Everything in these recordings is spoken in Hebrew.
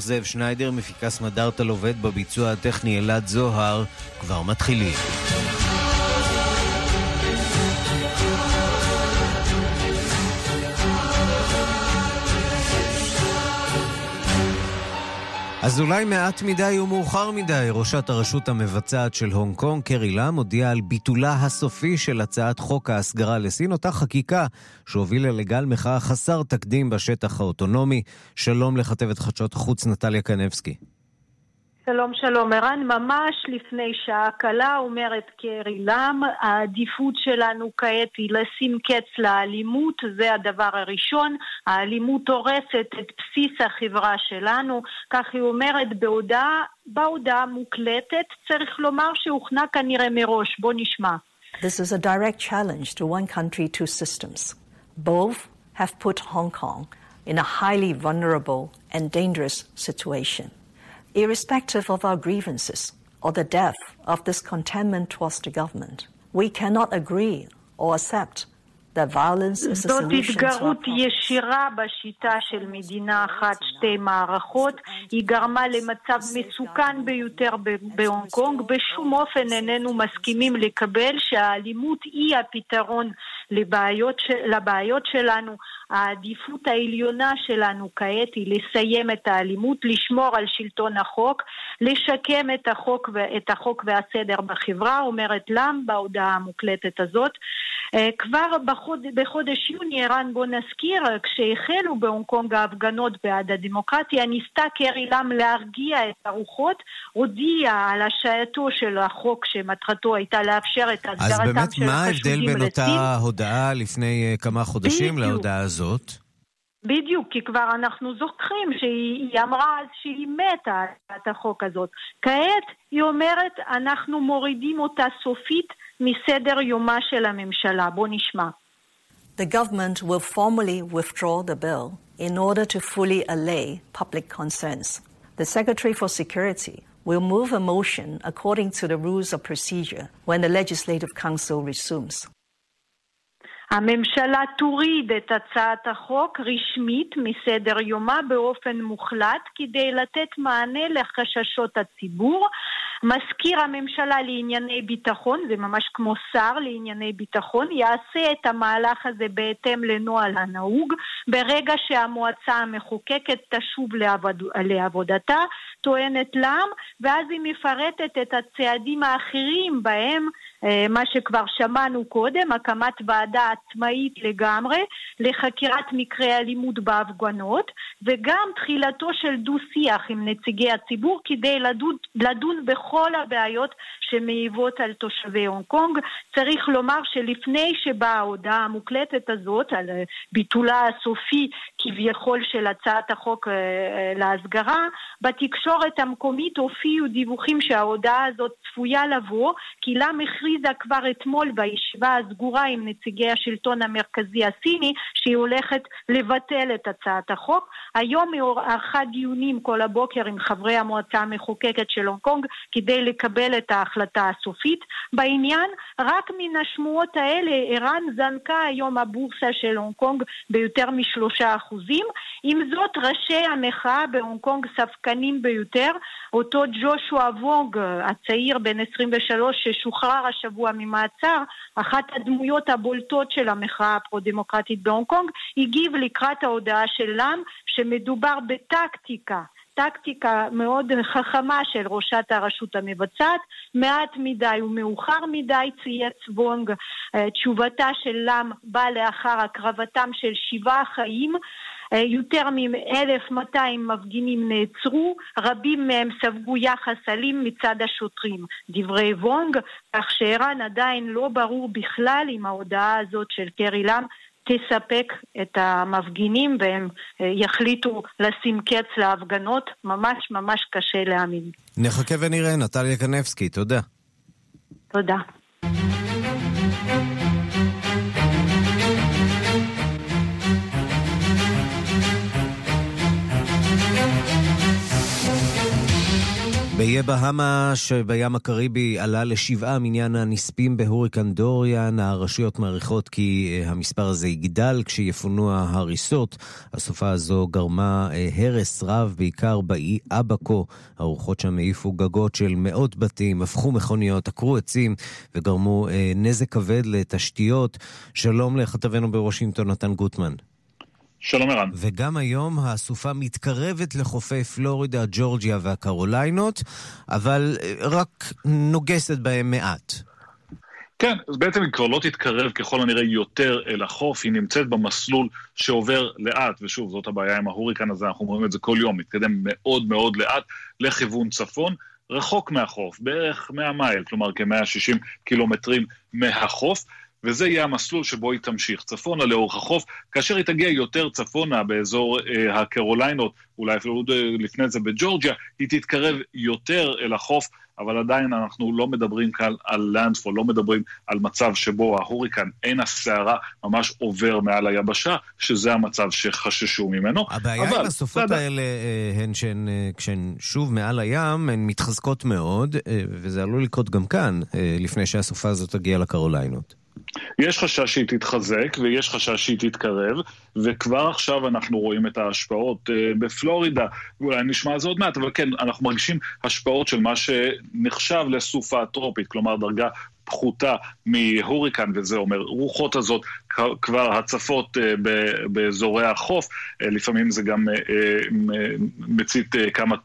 זאב שניידר, מפיקס מדארטל עובד בביצוע הטכני אלעד זוהר, כבר מתחילים. אז אולי מעט מדי ומאוחר מדי, ראשת הרשות המבצעת של הונג קונג, קרי לאם, הודיעה על ביטולה הסופי של הצעת חוק ההסגרה לסין, אותה חקיקה שהובילה לגל מחאה חסר תקדים בשטח האוטונומי. שלום לכתבת חדשות חוץ נטליה קנבסקי. שלום שלום, ערן, ממש לפני שעה קלה אומרת קרי לם, העדיפות שלנו כעת היא לשים קץ לאלימות, זה הדבר הראשון, האלימות הורסת את בסיס החברה שלנו, כך היא אומרת בהודעה, בהודעה מוקלטת, צריך לומר שהוכנה כנראה מראש, בוא נשמע. This is a direct challenge to one country, two systems. Both have put Hong Kong in a highly vulnerable and dangerous situation. Irrespective of our grievances or the depth of discontentment towards the government. We cannot agree or accept זאת התגרות ישירה בשיטה של מדינה אחת, שתי מערכות. היא גרמה למצב מסוכן ביותר בהונג קונג. בשום אופן איננו מסכימים לקבל שהאלימות היא הפתרון לבעיות, לבעיות שלנו. העדיפות העליונה שלנו כעת היא לסיים את האלימות, לשמור על שלטון החוק, לשקם את החוק, את החוק והסדר בחברה, אומרת לם בהודעה המוקלטת הזאת. אה, כבר בחוד, בחודש יוני, ערן, בוא נזכיר, כשהחלו בהונג קונג ההפגנות בעד הדמוקרטיה, ניסתה קרי לם להרגיע את הרוחות, הודיעה על השעייתו של החוק שמטרתו הייתה לאפשר את הסדרתם של החשודים לסין. אז באמת, מה ההבדל בין אותה הודעה לפני אה, כמה חודשים בדיוק. להודעה הזאת? בדיוק, כי כבר אנחנו זוכרים שהיא אמרה אז שהיא מתה, את החוק הזאת. כעת היא אומרת, אנחנו מורידים אותה סופית מסדר יומה של הממשלה. בוא נשמע. The government will formally withdraw the bill in order to fully allay public concerns. The Secretary for Security will move a motion according to the rules of procedure when the Legislative Council resumes. הממשלה תוריד את הצעת החוק רשמית מסדר יומה באופן מוחלט כדי לתת מענה לחששות הציבור. מזכיר הממשלה לענייני ביטחון, זה ממש כמו שר לענייני ביטחון, יעשה את המהלך הזה בהתאם לנוהל הנהוג. ברגע שהמועצה המחוקקת תשוב לעבוד, לעבודתה, טוענת לעם, ואז היא מפרטת את הצעדים האחרים בהם מה שכבר שמענו קודם, הקמת ועדה עצמאית לגמרי לחקירת מקרי אלימות בהפגנות, וגם תחילתו של דו-שיח עם נציגי הציבור כדי לדון, לדון בכל הבעיות שמעיבות על תושבי הונג קונג. צריך לומר שלפני שבאה ההודעה המוקלטת הזאת על אה, ביטולה הסופי כביכול של הצעת החוק אה, להסגרה, בתקשורת המקומית הופיעו דיווחים שההודעה הזאת צפויה לבוא, כי לה מכריז הכריזה כבר אתמול בישיבה הסגורה עם נציגי השלטון המרכזי הסיני שהיא הולכת לבטל את הצעת החוק. היום היא ערכה דיונים כל הבוקר עם חברי המועצה המחוקקת של הונג קונג כדי לקבל את ההחלטה הסופית בעניין. רק מן השמועות האלה ערן זנקה היום הבורסה של הונג קונג ביותר משלושה אחוזים. עם זאת ראשי המחאה בהונג קונג ספקנים ביותר. אותו ג'ושוע וונג הצעיר בן 23 ששוחרר השבוע ממעצר, אחת הדמויות הבולטות של המחאה הפרו-דמוקרטית בהונג קונג, הגיב לקראת ההודעה של לאם שמדובר בטקטיקה. טקטיקה מאוד חכמה של ראשת הרשות המבצעת, מעט מדי ומאוחר מדי, צייץ וונג. אה, תשובתה של לאם באה לאחר הקרבתם של שבעה חיים יותר מ-1,200 מפגינים נעצרו, רבים מהם ספגו יחס אלים מצד השוטרים. דברי וונג, כך שערן עדיין לא ברור בכלל אם ההודעה הזאת של קרי לאם תספק את המפגינים והם אה, יחליטו לשים קץ להפגנות, ממש ממש קשה להאמין. נחכה ונראה, נטליה קנבסקי, תודה. תודה. באיי בהמה שבים הקריבי עלה לשבעה מניין הנספים בהוריקן דוריאן. הרשויות מעריכות כי אה, המספר הזה יגדל כשיפונו ההריסות. הסופה הזו גרמה אה, הרס רב, בעיקר באי אבקו. הרוחות שם העיפו גגות של מאות בתים, הפכו מכוניות, עקרו עצים וגרמו אה, נזק כבד לתשתיות. שלום לכתבנו בוושינגטון, נתן גוטמן. שלום ערן. וגם היום הסופה מתקרבת לחופי פלורידה, ג'ורג'יה והקרוליינות, אבל אה, רק נוגסת בהם מעט. כן, אז בעצם היא כבר לא תתקרב ככל הנראה יותר אל החוף, היא נמצאת במסלול שעובר לאט, ושוב, זאת הבעיה עם ההוריקן הזה, אנחנו רואים את זה כל יום, מתקדם מאוד מאוד לאט לכיוון צפון, רחוק מהחוף, בערך 100 מייל, כלומר כ-160 קילומטרים מהחוף. וזה יהיה המסלול שבו היא תמשיך, צפונה לאורך החוף, כאשר היא תגיע יותר צפונה באזור אה, הקרוליינות, אולי אפילו עוד אה, לפני זה בג'ורג'יה, היא תתקרב יותר אל החוף. אבל עדיין אנחנו לא מדברים כאן על לנדפול, לא מדברים על מצב שבו ההוריקן, אין הסערה, ממש עובר מעל היבשה, שזה המצב שחששו ממנו. הבעיה אבל, עם הסופות זה... האלה אה, הן שהן, אה, כשהן שוב מעל הים, הן מתחזקות מאוד, וזה עלול לקרות גם כאן, לפני שהסופה הזאת תגיע לקרוליינות. יש חשש שהיא תתחזק ויש חשש שהיא תתקרב, וכבר עכשיו אנחנו רואים את ההשפעות uh, בפלורידה, ואולי נשמע על זה עוד מעט, אבל כן, אנחנו מרגישים השפעות של מה שנחשב לסופה טרופית, כלומר דרגה פחותה מהוריקן, וזה אומר רוחות הזאת כבר הצפות אה, באזורי החוף, אה, לפעמים זה גם מצית כמה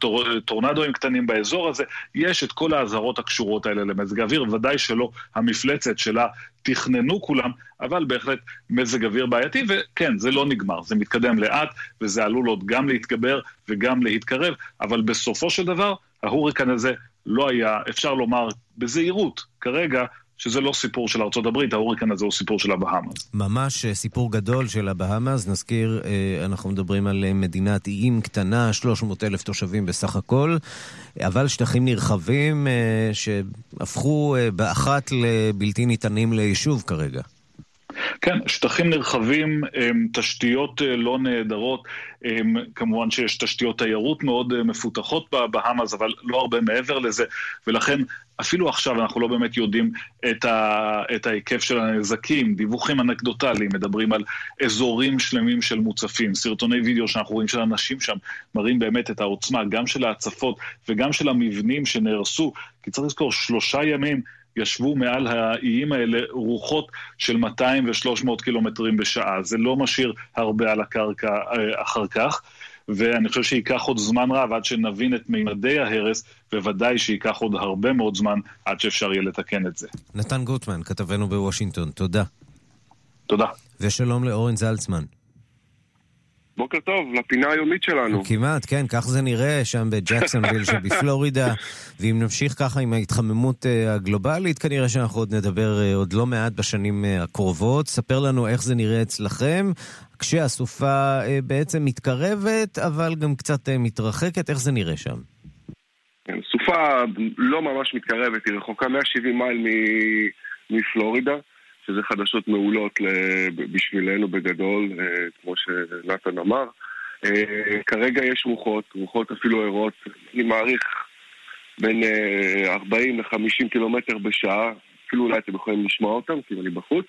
טורנדואים קטנים באזור הזה, יש את כל האזהרות הקשורות האלה למזג האוויר, ודאי שלא המפלצת שלה תכננו כולם, אבל בהחלט מזג אוויר בעייתי, וכן, זה לא נגמר, זה מתקדם לאט, וזה עלול עוד גם להתגבר וגם להתקרב, אבל בסופו של דבר, ההוריקן הזה לא היה, אפשר לומר בזהירות, כרגע, שזה לא סיפור של ארצות הברית, ההוריקן הזה הוא סיפור של הבהאמאס. ממש אה, סיפור גדול של הבהאמאס. נזכיר, אה, אנחנו מדברים על אה, מדינת איים קטנה, 300 אלף תושבים בסך הכל, אבל שטחים נרחבים שהפכו באחת לבלתי ניתנים ליישוב כרגע. כן, שטחים נרחבים, תשתיות לא נהדרות, כמובן שיש תשתיות תיירות מאוד מפותחות בבהאמאס, אבל לא הרבה מעבר לזה, ולכן אפילו עכשיו אנחנו לא באמת יודעים את, ה, את ההיקף של הנזקים, דיווחים אנקדוטליים, מדברים על אזורים שלמים של מוצפים, סרטוני וידאו שאנחנו רואים של אנשים שם, מראים באמת את העוצמה, גם של ההצפות וגם של המבנים שנהרסו, כי צריך לזכור, שלושה ימים ישבו מעל האיים האלה רוחות של 200 ו-300 קילומטרים בשעה. זה לא משאיר הרבה על הקרקע אה, אחר כך. ואני חושב שייקח עוד זמן רב עד שנבין את מימדי ההרס, וודאי שייקח עוד הרבה מאוד זמן עד שאפשר יהיה לתקן את זה. נתן גוטמן, כתבנו בוושינגטון, תודה. תודה. ושלום לאורן זלצמן. בוקר טוב, לפינה היומית שלנו. כמעט, כן, כך זה נראה שם בג'קסונוויל שבפלורידה, ואם נמשיך ככה עם ההתחממות אה, הגלובלית, כנראה שאנחנו עוד נדבר אה, עוד לא מעט בשנים אה, הקרובות. ספר לנו איך זה נראה אצלכם, כשהסופה בעצם מתקרבת, אבל גם קצת מתרחקת, איך זה נראה שם? כן, סופה לא ממש מתקרבת, היא רחוקה 170 מייל מפלורידה. שזה חדשות מעולות בשבילנו בגדול, אה, כמו שנתן אמר. אה, כרגע יש רוחות, רוחות אפילו ערות, אני מעריך בין 40 אה, ל-50 קילומטר בשעה, אפילו אולי אתם יכולים לשמוע אותם, כי אני בחוץ.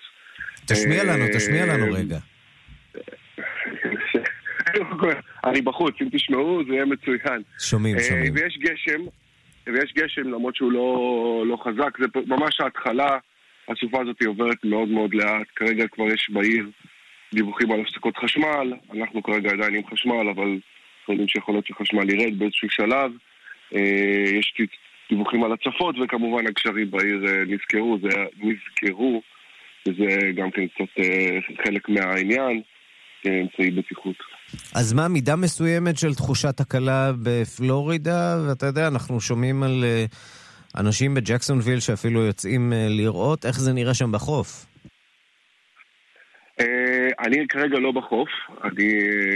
תשמיע לנו, תשמיע לנו רגע. אני בחוץ, אם תשמעו זה יהיה מצוין. שומעים, שומעים. ויש גשם, ויש גשם למרות שהוא לא, לא חזק, זה ממש ההתחלה. הסופה הזאת עוברת מאוד מאוד לאט, כרגע כבר יש בעיר דיווחים על הפסקות חשמל, אנחנו כרגע עדיין עם חשמל, אבל אנחנו יודעים שיכול להיות שחשמל ירד באיזשהו שלב. אה, יש דיווחים על הצפות, וכמובן הגשרים בעיר אה, נזכרו, זה נזכרו, וזה גם כן קצת אה, חלק מהעניין, אמצעי בטיחות. אז מה, מידה מסוימת של תחושת הקלה בפלורידה? ואתה יודע, אנחנו שומעים על... אנשים בג'קסונוויל שאפילו יוצאים אה, לראות איך זה נראה שם בחוף. אה, אני כרגע לא בחוף, אני,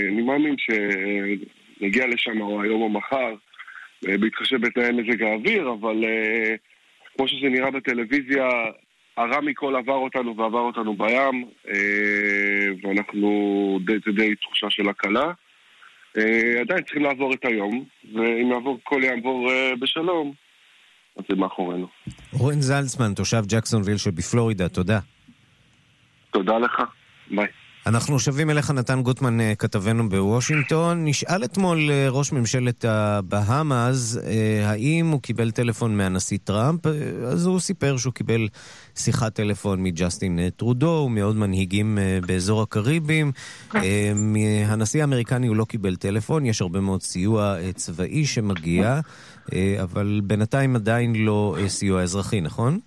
אני מאמין שנגיע לשם או היום או מחר, אה, בהתחשב בתנאי מזג האוויר, אבל כמו שזה נראה בטלוויזיה, הרע מכל עבר אותנו ועבר אותנו בים, ואנחנו, די, זה די תחושה של הקלה. אה, עדיין צריכים לעבור את היום, ואם יעבור, הכל יעבור אה, בשלום, אז זה מאחורינו. אורן זלצמן, תושב ג'קסונוויל שבפלורידה, תודה. תודה לך, ביי. אנחנו שבים אליך, נתן גוטמן, אה, כתבנו בוושינגטון. נשאל אתמול אה, ראש ממשלת הבהאמאז אה, האם הוא קיבל טלפון מהנשיא טראמפ, אז הוא סיפר שהוא קיבל שיחת טלפון מג'סטין טרודו ומעוד מנהיגים באזור הקריבים. הנשיא האמריקני הוא לא קיבל טלפון, יש הרבה מאוד סיוע צבאי שמגיע, אבל בינתיים עדיין לא סיוע אזרחי, נכון?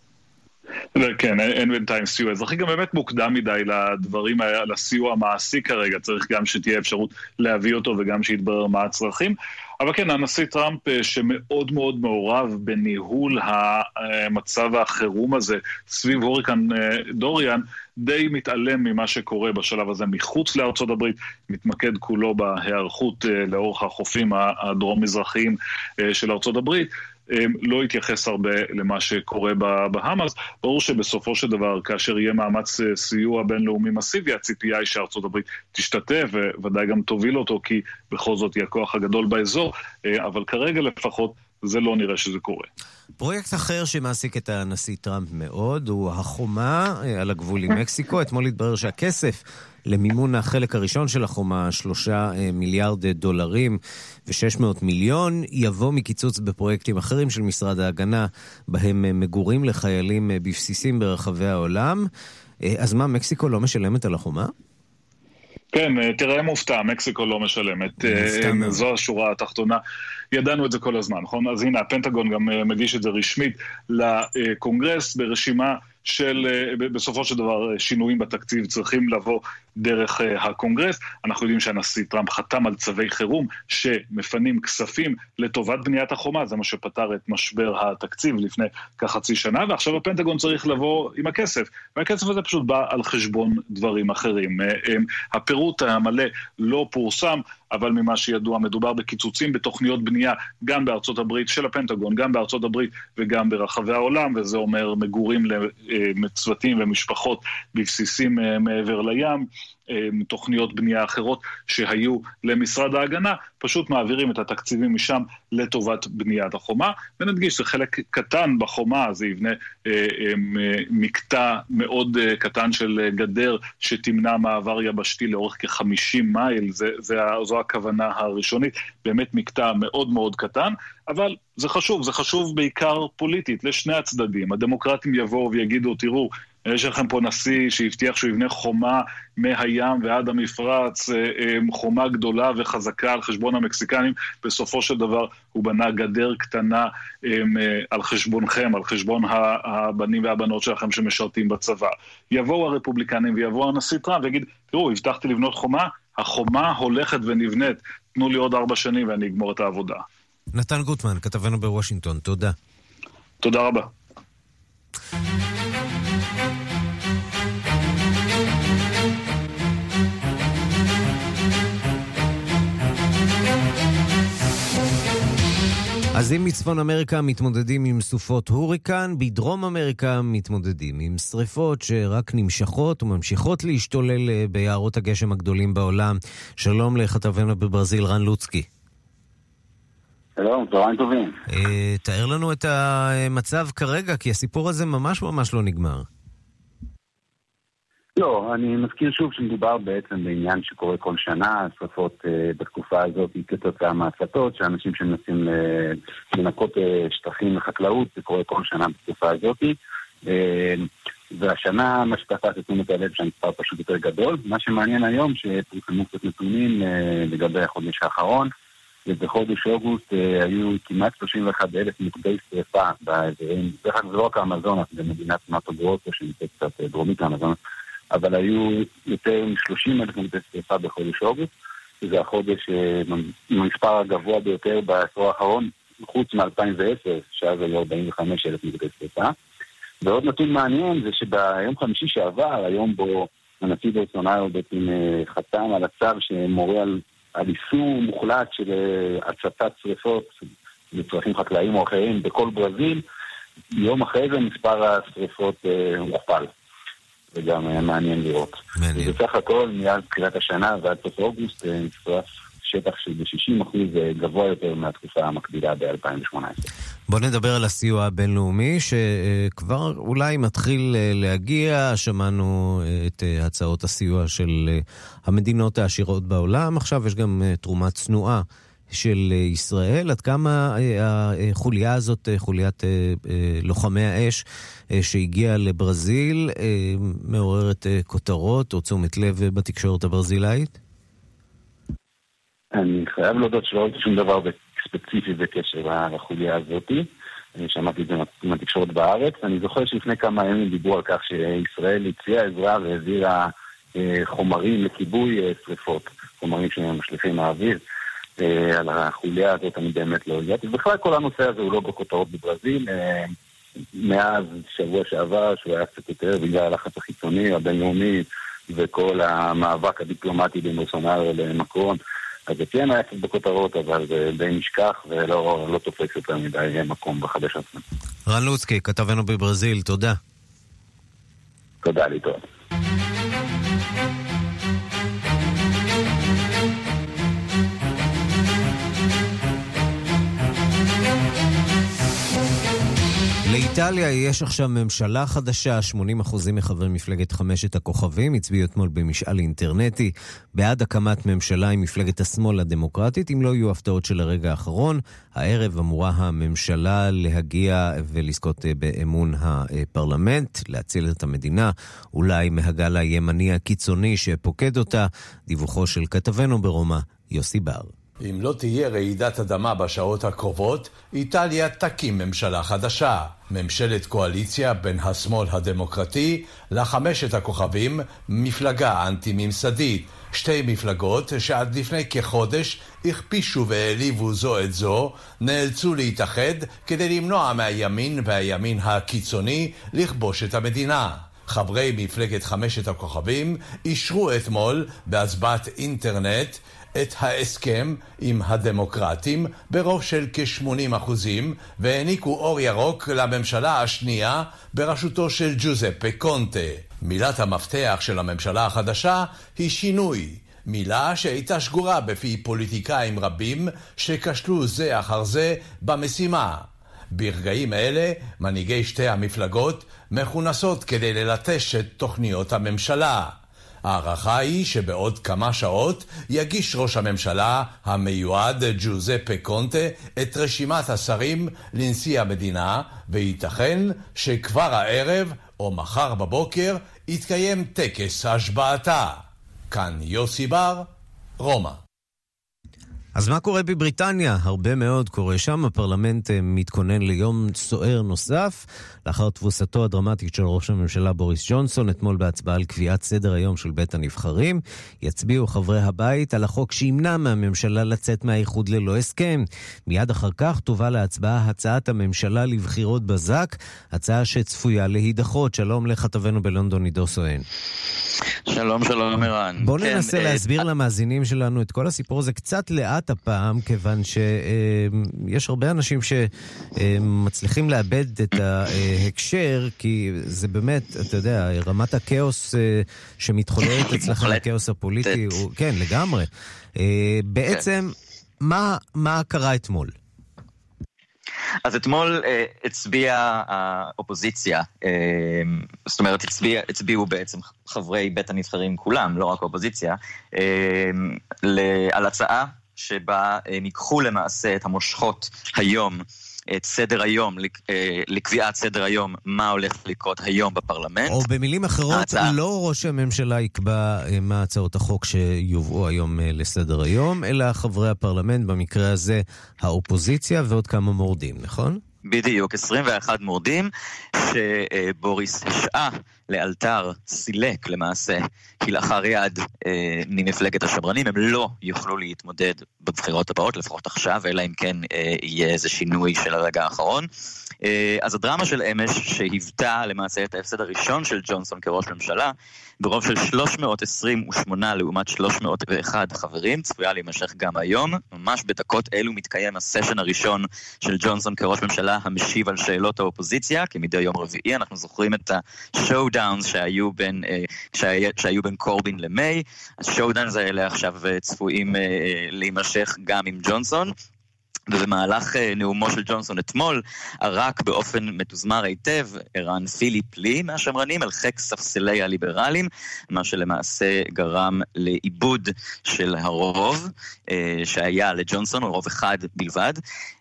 כן, אין בינתיים סיוע אזרחי, גם באמת מוקדם מדי לדברים לסיוע המעשי כרגע, צריך גם שתהיה אפשרות להביא אותו וגם שיתברר מה הצרכים. אבל כן, הנשיא טראמפ אה, שמאוד מאוד מעורב בניהול המצב החירום הזה סביב הוריקן אה, דוריאן, די מתעלם ממה שקורה בשלב הזה מחוץ לארצות הברית, מתמקד כולו בהיערכות אה, לאורך החופים הדרום-מזרחיים של ארצות הברית. אמ, לא התייחס הרבה למה שקורה בבהאמאס. ברור שבסופו של דבר, כאשר יהיה מאמץ אה, סיוע בינלאומי מסיבי, הציפייה היא שארצות הברית תשתתף, וודאי גם תוביל אותו, כי בכל זאת היא הכוח הגדול באזור, אה, אבל כרגע לפחות זה לא נראה שזה קורה. פרויקט אחר שמעסיק את הנשיא טראמפ מאוד הוא החומה אה, על הגבול עם מקסיקו. אתמול התברר שהכסף למימון החלק הראשון של החומה, שלושה אה, מיליארד דולרים ו-600 מיליון, יבוא מקיצוץ בפרויקטים אחרים של משרד ההגנה, בהם אה, מגורים לחיילים בבסיסים ברחבי העולם. אז מה, מקסיקו לא משלמת על החומה? כן, תראה מופתע, מקסיקו לא משלמת. זו השורה התחתונה. ידענו את זה כל הזמן, נכון? אז הנה, הפנטגון גם מגיש את זה רשמית לקונגרס ברשימה של אה, בסופו של דבר אה, שינויים בתקציב צריכים לבוא דרך אה, הקונגרס. אנחנו יודעים שהנשיא טראמפ חתם על צווי חירום שמפנים כספים לטובת בניית החומה, זה מה שפתר את משבר התקציב לפני כחצי שנה, ועכשיו הפנטגון צריך לבוא עם הכסף, והכסף הזה פשוט בא על חשבון דברים אחרים. הפירוט המלא לא פורסם. אבל ממה שידוע מדובר בקיצוצים בתוכניות בנייה גם בארצות הברית של הפנטגון, גם בארצות הברית וגם ברחבי העולם, וזה אומר מגורים לצוותים ומשפחות בבסיסים אה, מעבר לים. אה, תוכניות בנייה אחרות שהיו למשרד ההגנה, פשוט מעבירים את התקציבים משם לטובת בניית החומה. ונדגיש, זה חלק קטן בחומה, זה יבנה אה, אה, מקטע מאוד אה, קטן של גדר שתמנע מעבר יבשתי לאורך כ-50 מייל, זה, זה, זו הכוונה הראשונית, באמת מקטע מאוד מאוד קטן, אבל זה חשוב, זה חשוב בעיקר פוליטית, לשני הצדדים. הדמוקרטים יבואו ויגידו, תראו, יש לכם פה נשיא שהבטיח שהוא יבנה חומה מהים ועד המפרץ, אה, אה, חומה גדולה וחזקה על חשבון המקסיקנים. בסופו של דבר הוא בנה גדר קטנה אה, על חשבונכם, על חשבון הבנים והבנות שלכם שמשרתים בצבא. יבואו הרפובליקנים ויבוא הנשיא טראמפ ויגיד, תראו, הבטחתי לבנות חומה, החומה הולכת ונבנית, תנו לי עוד ארבע שנים ואני אגמור את העבודה. נתן גוטמן, כתבנו בוושינגטון, תודה. תודה רבה. אז אם מצפון אמריקה מתמודדים עם סופות הוריקן, בדרום אמריקה מתמודדים עם שריפות שרק נמשכות וממשיכות להשתולל אה, ביערות הגשם הגדולים בעולם. שלום לכתבנו בברזיל, רן לוצקי. שלום, צהריים טובים. אה, תאר לנו את המצב כרגע, כי הסיפור הזה ממש ממש לא נגמר. לא, אני מזכיר שוב שמדובר בעצם בעניין שקורה כל שנה, שרפות uh, בתקופה הזאת כתוצאה מהצתות, שאנשים שמנסים לנקות uh, שטחים לחקלאות, זה קורה כל שנה בתקופה הזאת. Uh, והשנה מה שתפס את תשומת הלב שהמספר פשוט יותר גדול. מה שמעניין היום שפורסמו קצת נתונים uh, לגבי החודש האחרון, ובחודש אוגוסט uh, היו כמעט 31 אלף מוקדי שרפה באזורים, דרך אגב זה לא רק האמזונס, זה מדינת מטו גרוסו שנמצאת קצת דרומית לאמזונס. אבל היו יותר מ-30 אלף מוקדי שרפה בחודש אוגוסט, שזה החודש עם אה, המספר הגבוה ביותר בעשור האחרון, חוץ מ-2010, שאז היו 45 אלף מוקדי שרפה. ועוד נתון מעניין זה שביום חמישי שעבר, היום בו הנשיא בולסונאו בעצם אה, חתם על הצו שמורה על, על איסור מוחלט של אה, הצתת שרפות לצרכים חקלאיים או אחרים בכל ברזיל, יום אחרי זה מספר השרפות הוכפל. זה גם היה מעניין לראות. מעניין. ובסך הכל, מאז תחילת השנה ועד סוף אוגוסט, נשרף שטח שב-60% גבוה יותר מהתקופה המקבילה ב-2018. בוא נדבר על הסיוע הבינלאומי, שכבר אולי מתחיל להגיע. שמענו את הצעות הסיוע של המדינות העשירות בעולם. עכשיו יש גם תרומה צנועה של ישראל, עד כמה אה, החוליה הזאת, אה, חוליית אה, לוחמי האש שהגיעה לברזיל, מעוררת כותרות או תשומת לב בתקשורת הברזילאית? אני חייב להודות שלא ראיתי שום דבר ספציפי בקשר לחוליה הזאת. אני שמעתי את זה מהתקשורת בארץ. אני זוכר שלפני כמה ימים דיברו על כך שישראל הציעה עזרה והעבירה חומרים לכיבוי שרפות, חומרים שמשליכים מהאוויר. אה, על החוליה הזאת אני באמת לא הגעתי. בכלל כל הנושא הזה הוא לא בכותרות בברזיל. אה, מאז שבוע שעבר, שהוא היה קצת יותר בגלל הלחץ החיצוני, הבינלאומי, וכל המאבק הדיפלומטי בין בולסונארו למקרון. אז זה כן היה קצת בכותרות, אבל זה די נשכח ולא לא תופס יותר מדי מקום בחדשות. רן לוצקי, כתבנו בברזיל, תודה. תודה, להתראות. באיטליה יש עכשיו ממשלה חדשה, 80% מחברי מפלגת חמשת הכוכבים הצביעו אתמול במשאל אינטרנטי בעד הקמת ממשלה עם מפלגת השמאל הדמוקרטית, אם לא יהיו הפתעות של הרגע האחרון. הערב אמורה הממשלה להגיע ולזכות אה, באמון הפרלמנט, להציל את המדינה, אולי מהגל הימני הקיצוני שפוקד אותה. דיווחו של כתבנו ברומא, יוסי בר. אם לא תהיה רעידת אדמה בשעות הקרובות, איטליה תקים ממשלה חדשה. ממשלת קואליציה בין השמאל הדמוקרטי לחמשת הכוכבים, מפלגה אנטי-ממסדית. שתי מפלגות שעד לפני כחודש הכפישו והעליבו זו את זו, נאלצו להתאחד כדי למנוע מהימין והימין הקיצוני לכבוש את המדינה. חברי מפלגת חמשת הכוכבים אישרו אתמול בהצבעת אינטרנט את ההסכם עם הדמוקרטים ברוב של כ-80 אחוזים והעניקו אור ירוק לממשלה השנייה בראשותו של ג'וזפה קונטה. מילת המפתח של הממשלה החדשה היא שינוי. מילה שהייתה שגורה בפי פוליטיקאים רבים שכשלו זה אחר זה במשימה. ברגעים אלה מנהיגי שתי המפלגות מכונסות כדי ללטש את תוכניות הממשלה. ההערכה היא שבעוד כמה שעות יגיש ראש הממשלה המיועד ג'וזפה קונטה את רשימת השרים לנשיא המדינה, וייתכן שכבר הערב או מחר בבוקר יתקיים טקס השבעתה. כאן יוסי בר, רומא. אז מה קורה בבריטניה? הרבה מאוד קורה שם. הפרלמנט אה, מתכונן ליום סוער נוסף. לאחר תבוסתו הדרמטית של ראש הממשלה בוריס ג'ונסון, אתמול בהצבעה על קביעת סדר היום של בית הנבחרים, יצביעו חברי הבית על החוק שימנע מהממשלה לצאת מהאיחוד ללא הסכם. מיד אחר כך תובא להצבעה הצעת הממשלה לבחירות בזק, הצעה שצפויה להידחות. שלום לכתבנו בלונדון, עידו סואן. שלום, שלום, ערן. בוא כן, ננסה אה, להסביר אה... למאזינים שלנו את כל הסיפור הזה קצת לאט הפעם, כיוון שיש אה, הרבה אנשים שמצליחים לאבד את ה... הקשר, כי זה באמת, אתה יודע, רמת הכאוס אה, שמתחוללת אצלכם, הכאוס הפוליטי, הוא, כן, לגמרי. אה, בעצם, מה, מה קרה אתמול? אז אתמול אה, הצביעה האופוזיציה, אה, זאת אומרת הצביע, הצביעו בעצם חברי בית הנבחרים כולם, לא רק האופוזיציה, אה, על הצעה שבה הם ייקחו למעשה את המושכות היום את סדר היום, אה, לקביעת סדר היום, מה הולך לקרות היום בפרלמנט. או במילים אחרות, ההצעה... לא ראש הממשלה יקבע אה, מה הצעות החוק שיובאו היום אה, לסדר היום, אלא חברי הפרלמנט, במקרה הזה האופוזיציה ועוד כמה מורדים, נכון? בדיוק, 21 מורדים שבוריס השעה לאלתר, סילק למעשה כלאחר יד אה, ממפלגת השמרנים, הם לא יוכלו להתמודד בבחירות הבאות, לפחות עכשיו, אלא אם כן אה, יהיה איזה שינוי של הרגע האחרון. אה, אז הדרמה של אמש, שהיוותה למעשה את ההפסד הראשון של ג'ונסון כראש ממשלה, ברוב של 328 לעומת 301 חברים, צפויה להימשך גם היום. ממש בדקות אלו מתקיים הסשן הראשון של ג'ונסון כראש ממשלה המשיב על שאלות האופוזיציה, כמדי יום רביעי, אנחנו זוכרים את השואו-דאונס שהיו בין, אה, שהיו בין קורבין למיי. השואו-דאונס האלה עכשיו צפויים להימשך גם עם ג'ונסון. ובמהלך אה, נאומו של ג'ונסון אתמול, ערק באופן מתוזמר היטב ערן פיליפ לי מהשמרנים אל חיק ספסלי הליברלים, מה שלמעשה גרם לאיבוד של הרוב אה, שהיה לג'ונסון, רוב אחד בלבד.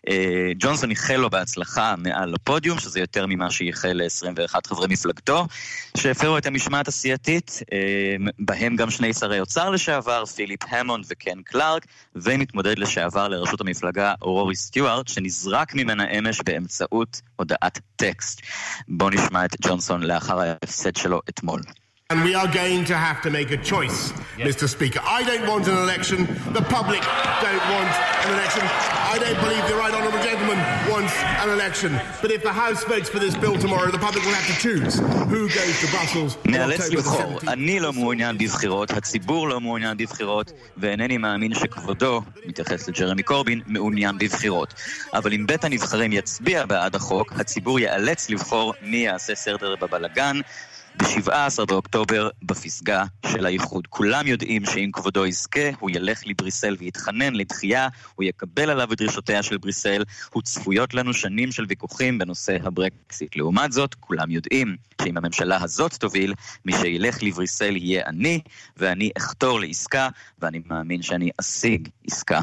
אה, ג'ונסון איחל לו בהצלחה מעל הפודיום, שזה יותר ממה שייחל ל-21 חברי מפלגתו, שהפרו את המשמעת הסיעתית, בהם גם שני שרי אוצר לשעבר, פיליפ המונד וקן קלארק, ומתמודד לשעבר לראשות המפלגה רורי סטיוארט, שנזרק ממנה אמש באמצעות הודעת טקסט. בואו נשמע את ג'ונסון לאחר ההפסד שלו אתמול. And we are going to have to make a choice, yes. Mr. Speaker. I don't want an election. The public don't want an election. I don't believe the right honourable gentleman wants an election. But if the House votes for this bill tomorrow, the public will have to choose who goes to Brussels. נאלץ לבחור. אני לא מעוניין בבחירות, הציבור לא מעוניין בבחירות, ואינני מאמין שכבודו, מתייחס לג'רמי קורבין, מעוניין בבחירות. אבל אם בית הנבחרים יצביע בעד החוק, הציבור ייאלץ לבחור מי יעשה סרטר בבלגן, ב-17 באוקטובר בפסגה של האיחוד. כולם יודעים שאם כבודו יזכה, הוא ילך לבריסל ויתחנן לדחייה, הוא יקבל עליו את דרישותיה של בריסל. צפויות לנו שנים של ויכוחים בנושא הברקסיט. לעומת זאת, כולם יודעים שאם הממשלה הזאת תוביל, מי שילך לבריסל יהיה אני, ואני אחתור לעסקה, ואני מאמין שאני אשיג עסקה.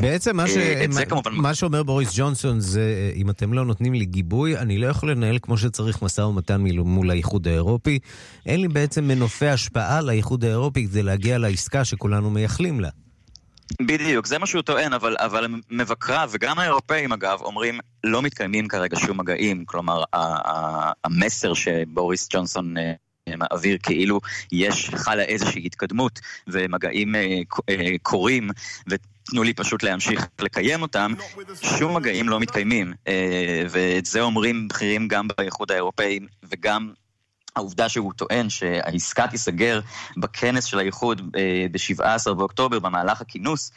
בעצם מה, ש... מה, כמובן... מה שאומר בוריס ג'ונסון זה, אם אתם לא נותנים לי גיבוי, אני לא יכול לנהל כמו שצריך משא ומתן מול האיחוד האירופי. אין לי בעצם מנופי השפעה לאיחוד האירופי כדי להגיע לעסקה שכולנו מייחלים לה. בדיוק, זה מה שהוא טוען, אבל, אבל מבקריו, וגם האירופאים אגב, אומרים, לא מתקיימים כרגע שום מגעים. כלומר, המסר שבוריס ג'ונסון אה, מעביר כאילו יש, חלה איזושהי התקדמות ומגעים אה, אה, קורים, תנו לי פשוט להמשיך לקיים אותם, שום מגעים לא מתקיימים. אה, ואת זה אומרים בכירים גם באיחוד האירופאי וגם העובדה שהוא טוען שהעסקה תיסגר בכנס של האיחוד אה, ב-17 באוקטובר, במהלך הכינוס,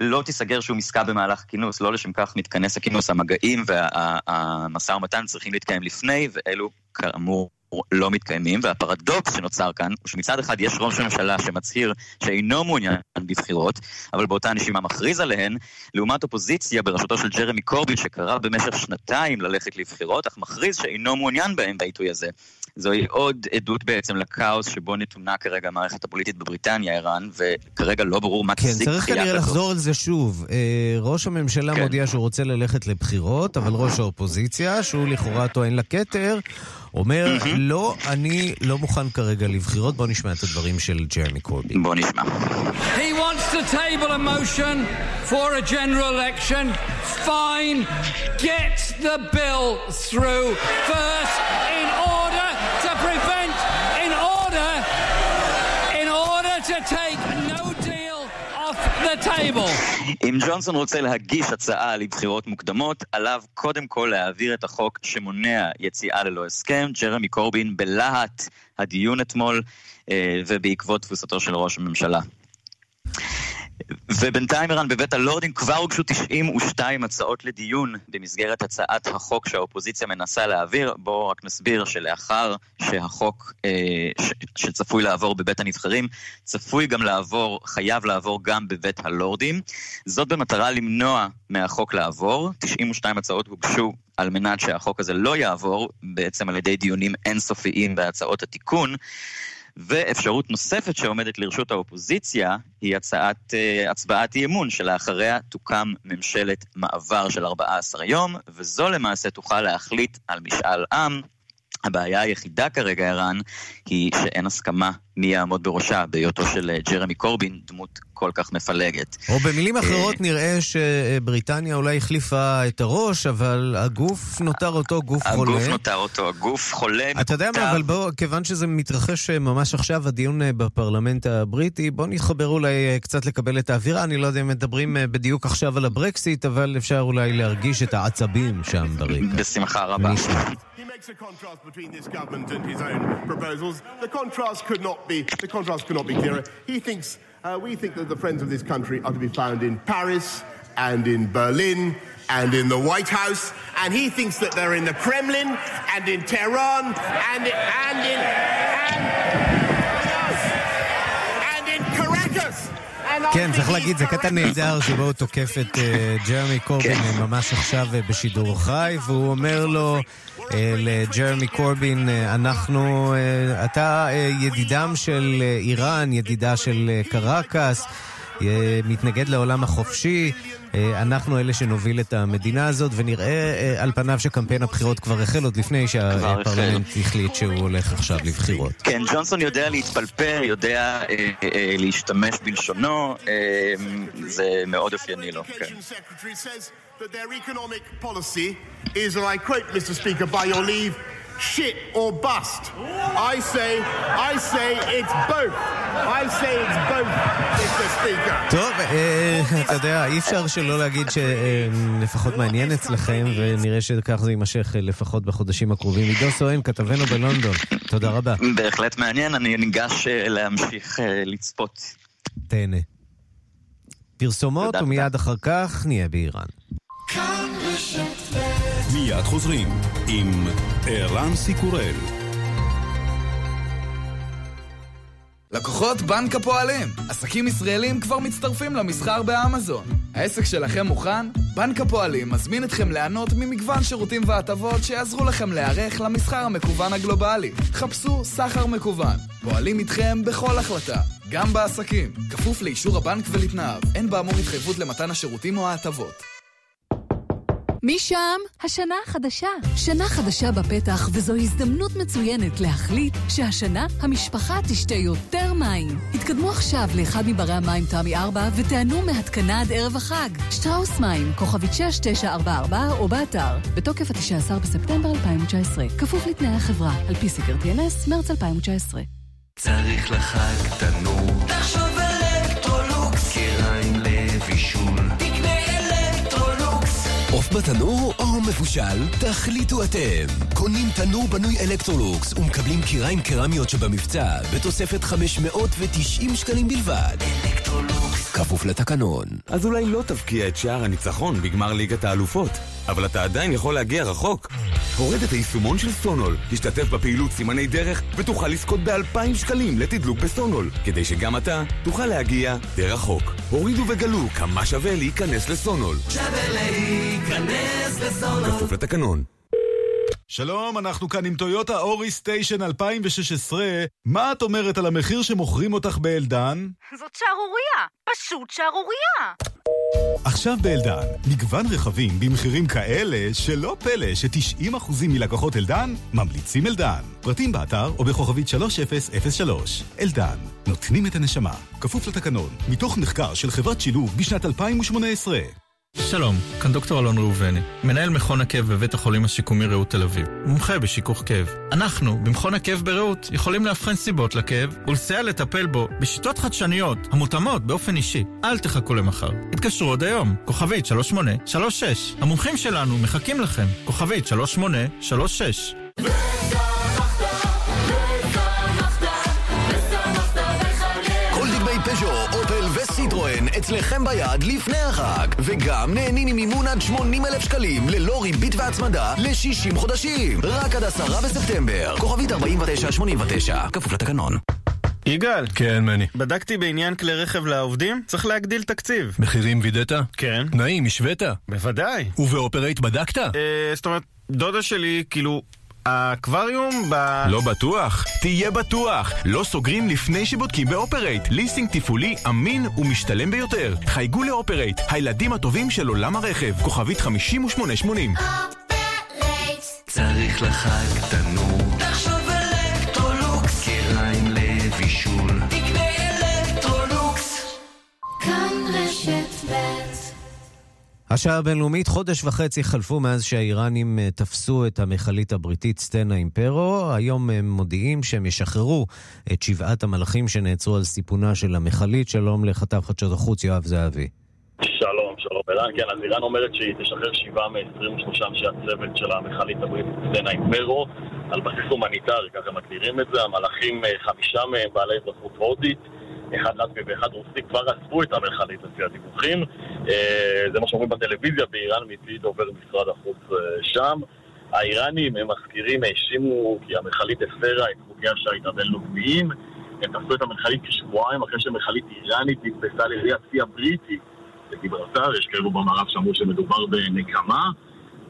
לא תיסגר שום עסקה במהלך הכינוס, לא לשם כך מתכנס הכינוס, המגעים והמשא ומתן צריכים להתקיים לפני, ואלו כאמור לא מתקיימים, והפרדוקס שנוצר כאן הוא שמצד אחד יש ראש ממשלה שמצהיר שאינו מעוניין בבחירות, אבל באותה נשימה מכריז עליהן, לעומת אופוזיציה בראשותו של ג'רמי קורבין שקרא במשך שנתיים ללכת לבחירות, אך מכריז שאינו מעוניין בהן בעיתוי הזה. זוהי עוד עדות בעצם לכאוס שבו נתונה כרגע המערכת הפוליטית בבריטניה, ערן, וכרגע לא ברור מה כן, תשיג צריך כנראה לחזור על זה שוב. אה, ראש הממשלה כן. מודיע שהוא רוצה ללכת לבחירות, אבל ראש האופוזיציה, שהוא לכאורה טוען לכתר, אומר, mm-hmm. לא, אני לא מוכן כרגע לבחירות. בואו נשמע את הדברים של ג'רמי קורבי. בואו נשמע. He wants to table a motion for a general election. Fine, get the bill through first in order to prevent, in order, in order to take no deal off table. אם ג'ונסון רוצה להגיש הצעה לבחירות מוקדמות, עליו קודם כל להעביר את החוק שמונע יציאה ללא הסכם. ג'רמי קורבין בלהט הדיון אתמול, אה, ובעקבות תבוסתו של ראש הממשלה. ובינתיים, ערן, בבית הלורדים כבר הוגשו 92 הצעות לדיון במסגרת הצעת החוק שהאופוזיציה מנסה להעביר. בואו רק נסביר שלאחר שהחוק אה, ש, שצפוי לעבור בבית הנבחרים, צפוי גם לעבור, חייב לעבור גם בבית הלורדים. זאת במטרה למנוע מהחוק לעבור. 92 הצעות הוגשו על מנת שהחוק הזה לא יעבור, בעצם על ידי דיונים אינסופיים בהצעות התיקון. ואפשרות נוספת שעומדת לרשות האופוזיציה היא הצעת, uh, הצבעת אי אמון שלאחריה תוקם ממשלת מעבר של 14 יום, וזו למעשה תוכל להחליט על משאל עם. הבעיה היחידה כרגע, ערן, היא שאין הסכמה מי יעמוד בראשה, בהיותו של אה, ג'רמי קורבין דמות כל כך מפלגת. או במילים אחרות אה, נראה שבריטניה אולי החליפה את הראש, אבל הגוף נותר אותו גוף חולה. הגוף נותר אותו, הגוף חולה. אתה יודע מה, אבל בוא, כיוון שזה מתרחש אה, ממש עכשיו, הדיון בפרלמנט הבריטי, בוא נתחבר אולי קצת לקבל את האווירה. אני לא יודע אם מדברים בדיוק עכשיו על הברקסיט, אבל אפשר אולי להרגיש את העצבים שם ברקע. בשמחה רבה. נשמע. Makes a contrast between this government and his own proposals. The contrast could not be the contrast could not be clearer. He thinks uh, we think that the friends of this country are to be found in Paris and in Berlin and in the White House, and he thinks that they're in the Kremlin and in Tehran and and in and, כן, צריך להגיד, זה קטע נהדר שבו הוא תוקף את uh, ג'רמי קורבין כן. ממש עכשיו uh, בשידור חי, והוא אומר לו, לג'רמי קורבין, אנחנו, אתה ידידם של איראן, ידידה של קרקס. מתנגד לעולם החופשי, אנחנו אלה שנוביל את המדינה הזאת, ונראה על פניו שקמפיין הבחירות כבר החל עוד לפני שהפרלמנט החליט שהוא הולך עכשיו לבחירות. כן, ג'ונסון יודע להתפלפר, יודע אה, אה, להשתמש בלשונו, אה, זה מאוד אופייני לו, כן. that their economic policy is, and I quote, Mr. Speaker, by your leave, shit or bust. I say, I say it's both. I say it's both, Mr. Speaker. טוב, אתה יודע, אי אפשר שלא להגיד שלפחות מעניין אצלכם, ונראה שכך זה יימשך לפחות בחודשים הקרובים. עידו סואן, כתבנו בלונדון, תודה רבה. בהחלט מעניין, אני ניגש להמשיך לצפות. תהנה. פרסומות, ומיד אחר כך נהיה באיראן. מיד חוזרים עם ערן סיקורל. לקוחות בנק הפועלים, עסקים ישראלים כבר מצטרפים למסחר באמזון. העסק שלכם מוכן? בנק הפועלים מזמין אתכם ליהנות ממגוון שירותים והטבות שיעזרו לכם להיערך למסחר המקוון הגלובלי. חפשו סחר מקוון. פועלים איתכם בכל החלטה, גם בעסקים. כפוף לאישור הבנק ולתנאיו. אין באמור התחייבות למתן השירותים או ההטבות. משם, השנה החדשה. שנה חדשה בפתח, וזו הזדמנות מצוינת להחליט שהשנה המשפחה תשתה יותר מים. התקדמו עכשיו לאחד מברי המים תמי 4 ותענו מהתקנה עד ערב החג. שטראוס מים, כוכבית 6944 או באתר. בתוקף ה-19 בספטמבר 2019. כפוף לתנאי החברה, על פי סקר TNS, מרץ 2019. צריך לחג תנור. תחשוב עוף בתנור או מבושל? תחליטו אתם. קונים תנור בנוי אלקטרולוקס ומקבלים כיריים קרמיות שבמבצע בתוספת 590 שקלים בלבד. אלקטרולוקס. כפוף לתקנון. אז אולי לא תבקיע את שער הניצחון בגמר ליגת האלופות, אבל אתה עדיין יכול להגיע רחוק. הורד את היישומון של סונול, תשתתף בפעילות סימני דרך ותוכל לזכות ב-2,000 שקלים לתדלוק בסונול, כדי שגם אתה תוכל להגיע די רחוק. הורידו וגלו כמה שווה להיכנס לסונול. שווה להיכנס לסונול. כפוף לתקנון. שלום, אנחנו כאן עם טויוטה אורי סטיישן 2016. מה את אומרת על המחיר שמוכרים אותך באלדן? זאת שערורייה, פשוט שערורייה. עכשיו באלדן, מגוון רכבים במחירים כאלה שלא פלא ש-90% מלקוחות אלדן ממליצים אלדן. פרטים באתר או בכוכבית 3003. אלדן, נותנים את הנשמה. כפוף לתקנון, מתוך מחקר של חברת שילוב בשנת 2018. שלום, כאן דוקטור אלון ראובני, מנהל מכון הכאב בבית החולים השיקומי רעות תל אביב, מומחה בשיכוך כאב. אנחנו, במכון הכאב ברעות, יכולים לאבחן סיבות לכאב ולסייע לטפל בו בשיטות חדשניות המותאמות באופן אישי. אל תחכו למחר. התקשרו עוד היום, כוכבית 3836. המומחים שלנו מחכים לכם, כוכבית 3836. סיטרואן אצלכם ביד לפני החג, וגם נהנים ממימון עד 80 אלף שקלים ללא ריבית והצמדה ל-60 חודשים, רק עד 10 בספטמבר, כוכבית 4989, כפוף לתקנון. יגאל. כן, מני. בדקתי בעניין כלי רכב לעובדים, צריך להגדיל תקציב. מחירים וידאת? כן. נתונים, השווית? בוודאי. ובאופרייט בדקת? אה, זאת אומרת, דודה שלי, כאילו, האקווריום ב... לא בטוח? תהיה בטוח! לא סוגרים לפני שבודקים באופרייט. ליסינג תפעולי אמין ומשתלם ביותר. חייגו לאופרייט, הילדים הטובים של עולם הרכב. כוכבית 5880. אופרייט צריך לחג תנור. השעה הבינלאומית, חודש וחצי חלפו מאז שהאיראנים אה, תפסו את המכלית הבריטית סטנה אימפרו. היום הם מודיעים שהם ישחררו את שבעת המלאכים שנעצרו על סיפונה של המכלית. שלום לכתב חדשות החוץ יואב זהבי. שלום. שלום ערן. כן, אז איראן אומרת שהיא תשחרר שבעה מ-23 אנשי הצוות של המכלית הבריטית סטנה עם פרו, על בסיס הומניטרי, ככה מגדירים את זה. המלאכים, אה, חמישה מהם בעלי אזרחות הודית, אחד לטבי ואחד רוסי, כבר עזבו את המכלית לפי הדיווחים. אה, זה מה שאומרים בטלוויזיה באיראן מפי דובר משרד החוץ אה, שם. האיראנים, הם מזכירים, האשימו כי המכלית הפרה את חוקי השיט הבינלאומיים. הם תפסו את המכלית כשבועיים אחרי שמכלית איראנית נתפסה על ידי הצי הבריטי בגיברלטר, יש כאלו במערב שאמרו שמדובר בנקמה.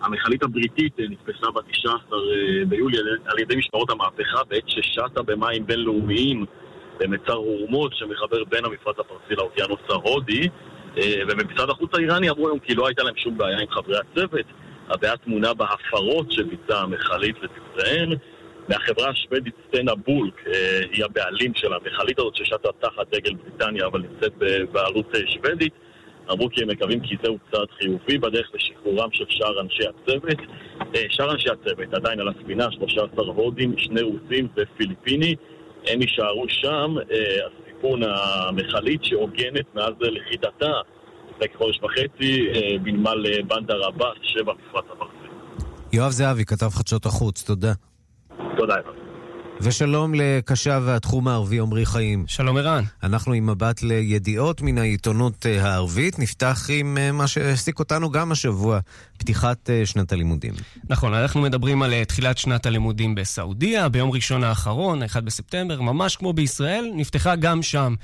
המכלית הבריטית נתפסה ב-19 ביולי על ידי משמרות המהפכה בעת ששטה במים בינלאומיים במצר הורמוז שמחבר בין המפרץ הפרסי לאוקיינוס ההודי ובמשרד החוץ האיראני אמרו היום כי לא הייתה להם שום בעיה עם חברי הצוות הבעיה טמונה בהפרות שביצעה המכלית ותציין מהחברה השוודית סטנה בולק, אה, היא הבעלים של המכלית הזאת ששטה תחת דגל בריטניה אבל נמצאת בבעלות אה, שוודית אמרו כי הם מקווים כי זהו צעד חיובי בדרך לשחרורם של שאר אנשי הצוות. אה, שאר אנשי הצוות עדיין על הספינה, 13 הודים, שני רוסים ופיליפיני. הם יישארו שם, הסיפון המכלית שעוגנת מאז לכידתה לפני כחודש וחצי בנמל בנדר עבאס שבמפרץ הפרסי. יואב זהבי, כתב חדשות החוץ, תודה. תודה. ושלום לקשב והתחום הערבי עמרי חיים. שלום ערן. אנחנו עם מבט לידיעות מן העיתונות הערבית. נפתח עם מה שהעסיק אותנו גם השבוע, פתיחת שנת הלימודים. נכון, אנחנו מדברים על תחילת שנת הלימודים בסעודיה, ביום ראשון האחרון, 1 בספטמבר, ממש כמו בישראל, נפתחה גם שם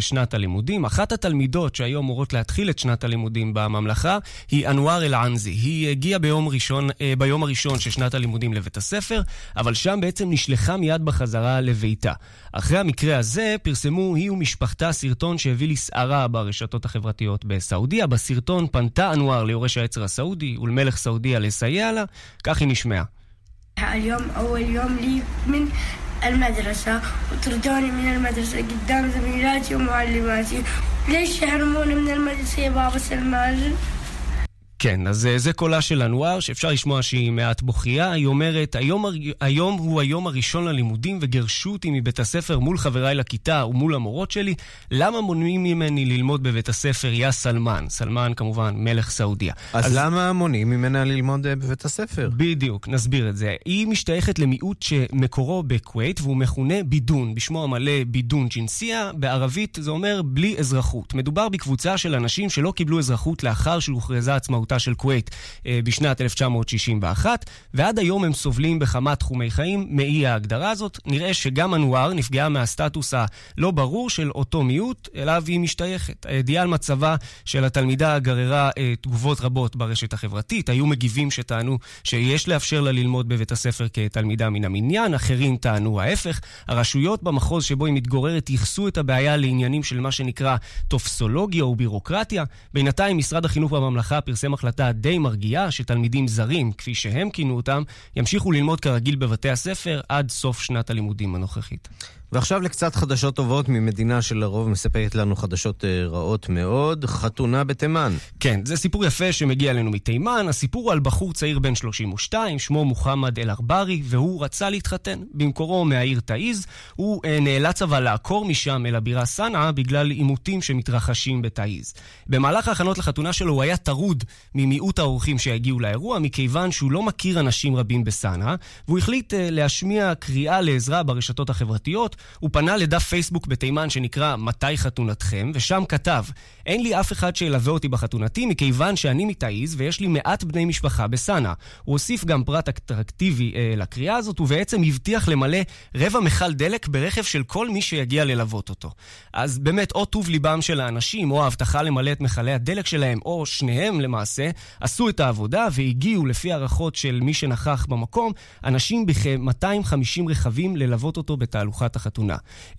שנת הלימודים. אחת התלמידות שהיו אמורות להתחיל את שנת הלימודים בממלכה היא אנואר אל-ענזי. היא הגיעה ביום, ראשון, ביום הראשון של שנת הלימודים לבית הספר, אבל שם בעצם נשלחה מיד בחזרה לביתה. אחרי המקרה הזה פרסמו היא ומשפחתה סרטון שהביא לסערה ברשתות החברתיות בסעודיה. בסרטון פנתה אנואר ליורש העצר הסעודי ולמלך סעודיה לסייע לה, כך היא נשמעה. اليوم أول يوم لي من المدرسة وطردوني من المدرسة قدام زميلاتي ومعلماتي ليش يحرموني من المدرسة يا بابا سلمان؟ כן, אז זה קולה של אנואר, שאפשר לשמוע שהיא מעט בוכייה. היא אומרת, היום, היום הוא היום הראשון ללימודים וגירשו אותי מבית הספר מול חבריי לכיתה ומול המורות שלי. למה מונעים ממני ללמוד בבית הספר יא סלמן? סלמן כמובן מלך סעודיה. אז, אז למה מונעים ממנה ללמוד בבית הספר? בדיוק, נסביר את זה. היא משתייכת למיעוט שמקורו בכווית והוא מכונה בידון, בשמו המלא בידון ג'ינסיה. בערבית זה אומר בלי אזרחות. מדובר בקבוצה של אנשים שלא קיבלו אזרחות לאחר שהוכרזה עצמאות של כווית בשנת 1961, ועד היום הם סובלים בכמה תחומי חיים מאי ההגדרה הזאת. נראה שגם אנואר נפגעה מהסטטוס הלא ברור של אותו מיעוט, אליו היא משתייכת. הידיעה על מצבה של התלמידה גררה תגובות רבות ברשת החברתית. היו מגיבים שטענו שיש לאפשר לה ללמוד בבית הספר כתלמידה מן המניין, אחרים טענו ההפך. הרשויות במחוז שבו היא מתגוררת ייחסו את הבעיה לעניינים של מה שנקרא טופסולוגיה או בירוקרטיה. בינתיים משרד החינוך בממלכה פרסם החלטה די מרגיעה שתלמידים זרים, כפי שהם כינו אותם, ימשיכו ללמוד כרגיל בבתי הספר עד סוף שנת הלימודים הנוכחית. ועכשיו לקצת חדשות טובות ממדינה שלרוב מספרת לנו חדשות רעות מאוד, חתונה בתימן. כן, זה סיפור יפה שמגיע אלינו מתימן. הסיפור הוא על בחור צעיר בן 32, שמו מוחמד אל-ארברי, והוא רצה להתחתן. במקורו מהעיר תאיז, הוא אה, נאלץ אבל לעקור משם אל הבירה סנעה בגלל עימותים שמתרחשים בתאיז. במהלך ההכנות לחתונה שלו הוא היה טרוד ממיעוט האורחים שהגיעו לאירוע, מכיוון שהוא לא מכיר אנשים רבים בסנעה, והוא החליט אה, להשמיע קריאה לעזרה ברשתות החברתיות. הוא פנה לדף פייסבוק בתימן שנקרא "מתי חתונתכם?" ושם כתב אין לי אף אחד שילווה אותי בחתונתי מכיוון שאני מתאיז ויש לי מעט בני משפחה בסאנה. הוא הוסיף גם פרט אטרקטיבי אה, לקריאה הזאת ובעצם הבטיח למלא רבע מכל דלק ברכב של כל מי שיגיע ללוות אותו. אז באמת או טוב ליבם של האנשים או ההבטחה למלא את מכלי הדלק שלהם או שניהם למעשה עשו את העבודה והגיעו לפי הערכות של מי שנכח במקום אנשים בכ-250 רכבים ללוות אותו בתהלוכת החתונה.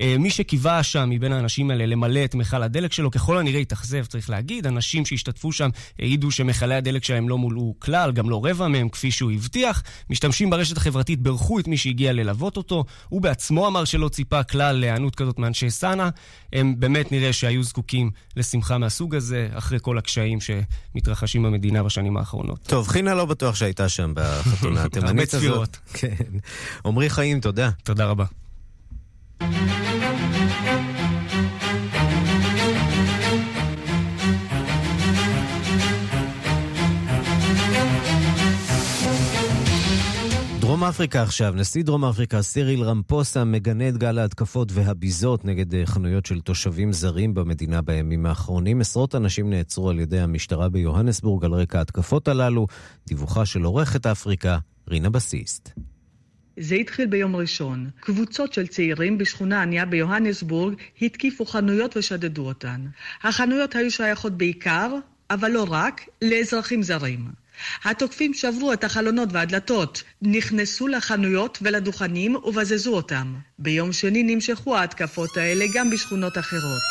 אה, מי שקיווה שם מבין האנשים האלה למלא את מכל הדלק שלו ככל הנראה התאכזב, צריך להגיד. אנשים שהשתתפו שם העידו שמכלי הדלק שלהם לא מולאו כלל, גם לא רבע מהם, כפי שהוא הבטיח. משתמשים ברשת החברתית בירכו את מי שהגיע ללוות אותו. הוא בעצמו אמר שלא ציפה כלל להיענות כזאת מאנשי סאנה. הם באמת נראה שהיו זקוקים לשמחה מהסוג הזה, אחרי כל הקשיים שמתרחשים במדינה בשנים האחרונות. טוב, חינה לא בטוח שהייתה שם בחתונה התימנית הזאת. הרבה צפירות. כן. עמרי חיים, תודה. תודה רבה. דרום אפריקה עכשיו, נשיא דרום אפריקה סיריל רמפוסה מגנה את גל ההתקפות והביזות נגד אה, חנויות של תושבים זרים במדינה בימים האחרונים. עשרות אנשים נעצרו על ידי המשטרה ביוהנסבורג על רקע ההתקפות הללו. דיווחה של עורכת אפריקה, רינה בסיסט. זה התחיל ביום ראשון. קבוצות של צעירים בשכונה ענייה ביוהנסבורג התקיפו חנויות ושדדו אותן. החנויות היו שייכות בעיקר, אבל לא רק, לאזרחים זרים. התוקפים שברו את החלונות והדלתות, נכנסו לחנויות ולדוכנים ובזזו אותם. ביום שני נמשכו ההתקפות האלה גם בשכונות אחרות.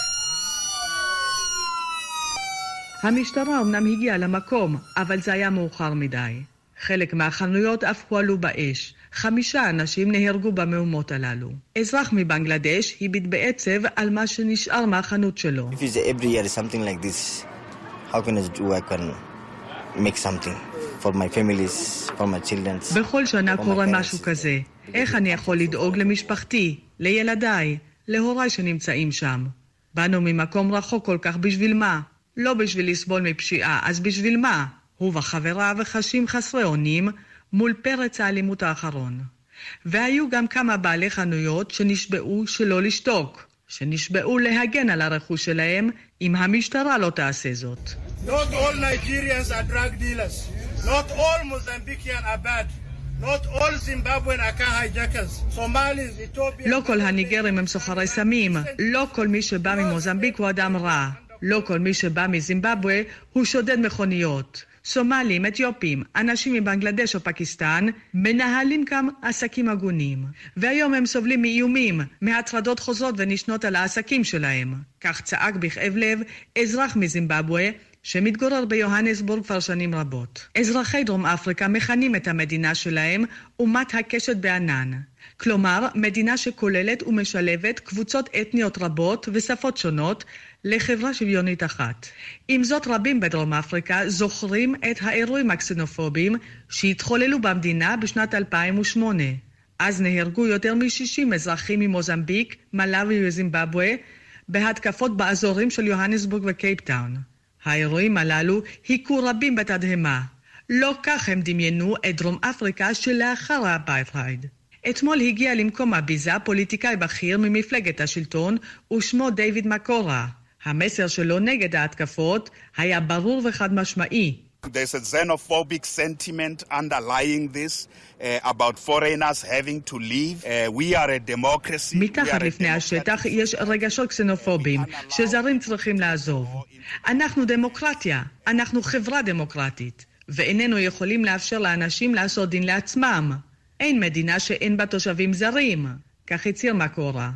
המשטרה אמנם הגיעה למקום, אבל זה היה מאוחר מדי. חלק מהחנויות אף הועלו באש. חמישה אנשים נהרגו במהומות הללו. אזרח מבנגלדש הביט בעצב על מה שנשאר מהחנות שלו. If it's every year something like this, how can I do I can make something for my families, for my children. בכל שנה קורה משהו כזה. איך אני יכול לדאוג למשפחתי, לילדיי, להוריי שנמצאים שם? באנו ממקום רחוק כל כך בשביל מה? לא בשביל לסבול מפשיעה, אז בשביל מה? הוא וחבריו חשים חסרי אונים מול פרץ האלימות האחרון. והיו גם כמה בעלי חנויות שנשבעו שלא לשתוק, שנשבעו להגן על הרכוש שלהם אם המשטרה לא תעשה זאת. Not all Nigerians are drug dealers. Not all Mozambican are bad. Not all Zimbabwean are car hijackers. Somalis, Ethiopians... לא כל הניגרים הם סוחרי סמים. לא כל מי שבא ממוזמביק הוא אדם רע. לא כל מי שבא מזימבבואה הוא שודד מכוניות. סומלים, אתיופים, אנשים מבנגלדש או פקיסטן, מנהלים כאן עסקים הגונים. והיום הם סובלים מאיומים, מהטרדות חוזרות ונשנות על העסקים שלהם. כך צעק בכאב לב אזרח מזימבבואה שמתגורר ביוהנסבורג כבר שנים רבות. אזרחי דרום אפריקה מכנים את המדינה שלהם אומת הקשת בענן. כלומר, מדינה שכוללת ומשלבת קבוצות אתניות רבות ושפות שונות לחברה שוויונית אחת. עם זאת, רבים בדרום אפריקה זוכרים את האירועים הקסנופוביים שהתחוללו במדינה בשנת 2008. אז נהרגו יותר מ-60 אזרחים ממוזמביק, מלאבי וזימבבואה בהתקפות באזורים של יוהנסבורג וקייפטאון. האירועים הללו היכו רבים בתדהמה. לא כך הם דמיינו את דרום אפריקה שלאחר האפרטהייד. אתמול הגיע למקום הביזה פוליטיקאי בכיר ממפלגת השלטון ושמו דיוויד מקורה. המסר שלו נגד ההתקפות היה ברור וחד משמעי. There's a xenophobic sentiment underlying this uh, about foreigners having to leave. Uh, we are a democracy. מתחת לפני השטח יש רגשות קסנופובים שזרים צריכים לעזוב. אנחנו דמוקרטיה, אנחנו חברה דמוקרטית, ואיננו יכולים לאפשר לאנשים לעשות דין לעצמם. אין מדינה שאין בה תושבים זרים, כך הצהיר מקורה.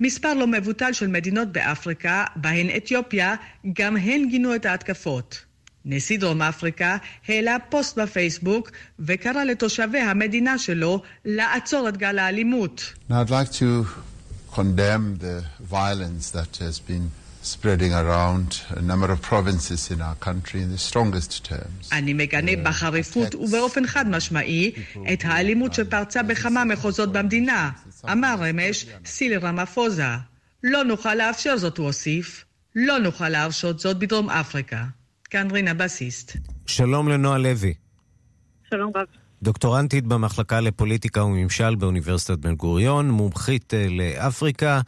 מספר לא מבוטל של מדינות באפריקה, בהן אתיופיה, גם הן גינו את ההתקפות. נשיא דרום אפריקה העלה פוסט בפייסבוק וקרא לתושבי המדינה שלו לעצור את גל האלימות. Now I'd like to condemn the violence that has been spreading around a number of provinces in our country in the strongest terms. אני מגנה בחריפות ובאופן חד משמעי את האלימות שפרצה בכמה מחוזות במדינה, אמר רמש סילי רמפוזה. לא נוכל לאפשר זאת, הוא הוסיף. לא נוכל להרשות זאת בדרום אפריקה. כאן רינה בסיסט. שלום לנועה לוי. שלום רב. דוקטורנטית במחלקה לפוליטיקה וממשל באוניברסיטת בן גוריון, מומחית אה, לאפריקה.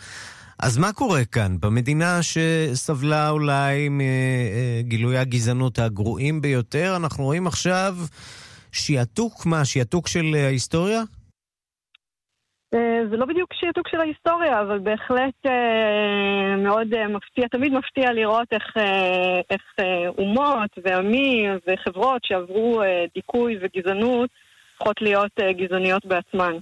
אז מה קורה כאן? במדינה שסבלה אולי מגילויי הגזענות הגרועים ביותר, אנחנו רואים עכשיו שיעתוק, מה, שיעתוק של ההיסטוריה? אה, זה לא בדיוק שיתוק של ההיסטוריה, אבל בהחלט אה, מאוד אה, מפתיע, תמיד מפתיע לראות איך, איך אומות ועמים וחברות שעברו דיכוי וגזענות צריכות להיות גזעניות בעצמן.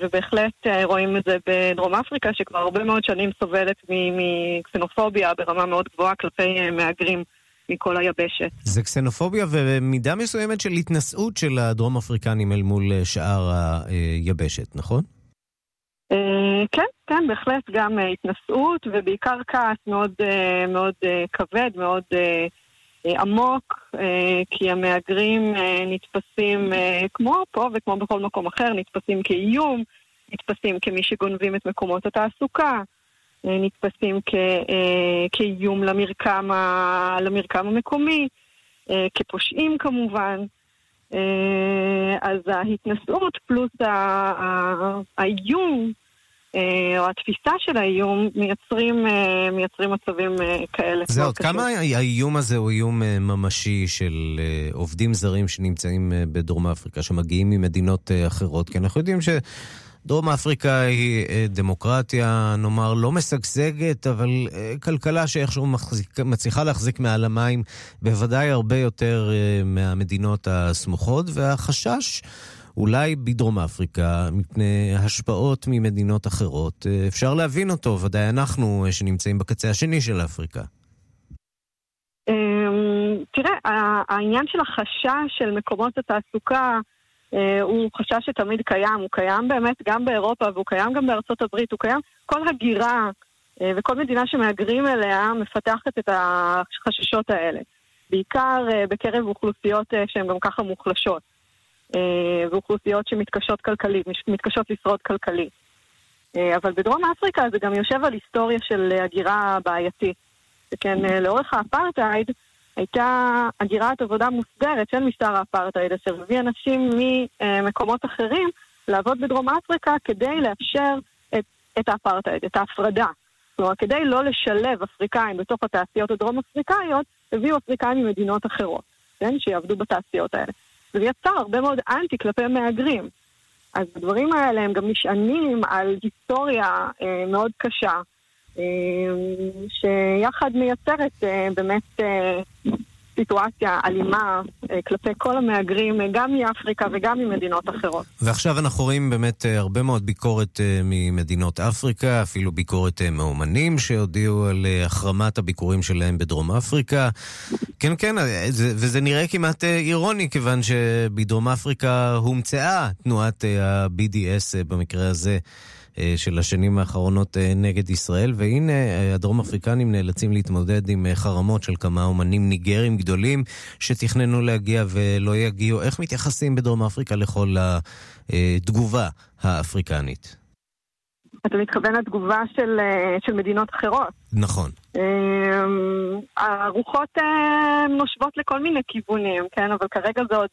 ובהחלט רואים את זה בדרום אפריקה, שכבר הרבה מאוד שנים סובלת מקסנופוביה ברמה מאוד גבוהה כלפי מהגרים. מכל היבשת. זה קסנופוביה ומידה מסוימת של התנשאות של הדרום אפריקנים אל מול אה, שאר היבשת, נכון? אה, כן, כן, בהחלט גם אה, התנשאות ובעיקר כעס מאוד, מאוד כבד, מאוד עמוק, כי המהגרים נתפסים כמו פה וכמו בכל מקום אחר, נתפסים כאיום, נתפסים כמי שגונבים את מקומות התעסוקה. אה, נתפסים כ, אה, כאיום למרקם, ה, למרקם המקומי, אה, כפושעים כמובן. אז ההתנשאות פלוס האיום או התפיסה של האיום מייצרים, מייצרים מצבים כאלה. זה עוד כמה האיום הזה הוא איום ממשי של עובדים זרים שנמצאים בדרום אפריקה, שמגיעים ממדינות אחרות? כי אנחנו יודעים ש... דרום אפריקה היא אה, דמוקרטיה, נאמר, לא משגשגת, אבל אה, כלכלה שאיכשהו מחזיק, מצליחה להחזיק מעל המים בוודאי הרבה יותר אה, מהמדינות הסמוכות, והחשש אולי בדרום אפריקה, מפני השפעות ממדינות אחרות, אפשר להבין אותו, ודאי אנחנו שנמצאים בקצה השני של אפריקה. אמ, תראה, העניין של החשש של מקומות התעסוקה, אה, הוא חשש שתמיד קיים, הוא קיים באמת גם באירופה והוא קיים גם בארצות הברית, הוא קיים, כל הגירה אה, וכל מדינה שמהגרים אליה מפתחת את החששות האלה. בעיקר אה, בקרב אוכלוסיות שהן גם ככה מוחלשות, ואוכלוסיות שמתקשות כלכלית, מתקשות לשרוד כלכלית. אבל בדרום אפריקה זה גם יושב על היסטוריה של הגירה בעייתית. שכן לאורך האפרטהייד, הייתה הגירת עבודה מוסדרת של משטר האפרטהייד, אשר הביא אנשים ממקומות אחרים לעבוד בדרום אפריקה כדי לאפשר את, את האפרטהייד, את ההפרדה. כלומר, כדי לא לשלב אפריקאים בתוך התעשיות הדרום אפריקאיות, הביאו אפריקאים ממדינות אחרות, כן? שיעבדו בתעשיות האלה. זה יצר הרבה מאוד אנטי כלפי מהגרים. אז הדברים האלה הם גם נשענים על היסטוריה אה, מאוד קשה, אה, שיחד מייצרת אה, באמת אה, סיטואציה אלימה כלפי כל המהגרים, גם מאפריקה וגם ממדינות אחרות. ועכשיו אנחנו רואים באמת הרבה מאוד ביקורת ממדינות אפריקה, אפילו ביקורת מאומנים שהודיעו על החרמת הביקורים שלהם בדרום אפריקה. כן, כן, וזה נראה כמעט אירוני, כיוון שבדרום אפריקה הומצאה תנועת ה-BDS במקרה הזה. אה, של השנים האחרונות אה, נגד ישראל, והנה אה, הדרום אפריקנים נאלצים להתמודד עם חרמות של כמה אומנים ניגרים גדולים שתכננו להגיע ולא יגיעו. איך מתייחסים בדרום אפריקה לכל התגובה האפריקנית? אתה מתכוון לתגובה של, של מדינות אחרות. נכון. הרוחות נושבות לכל מיני כיוונים, כן? אבל כרגע זה עוד,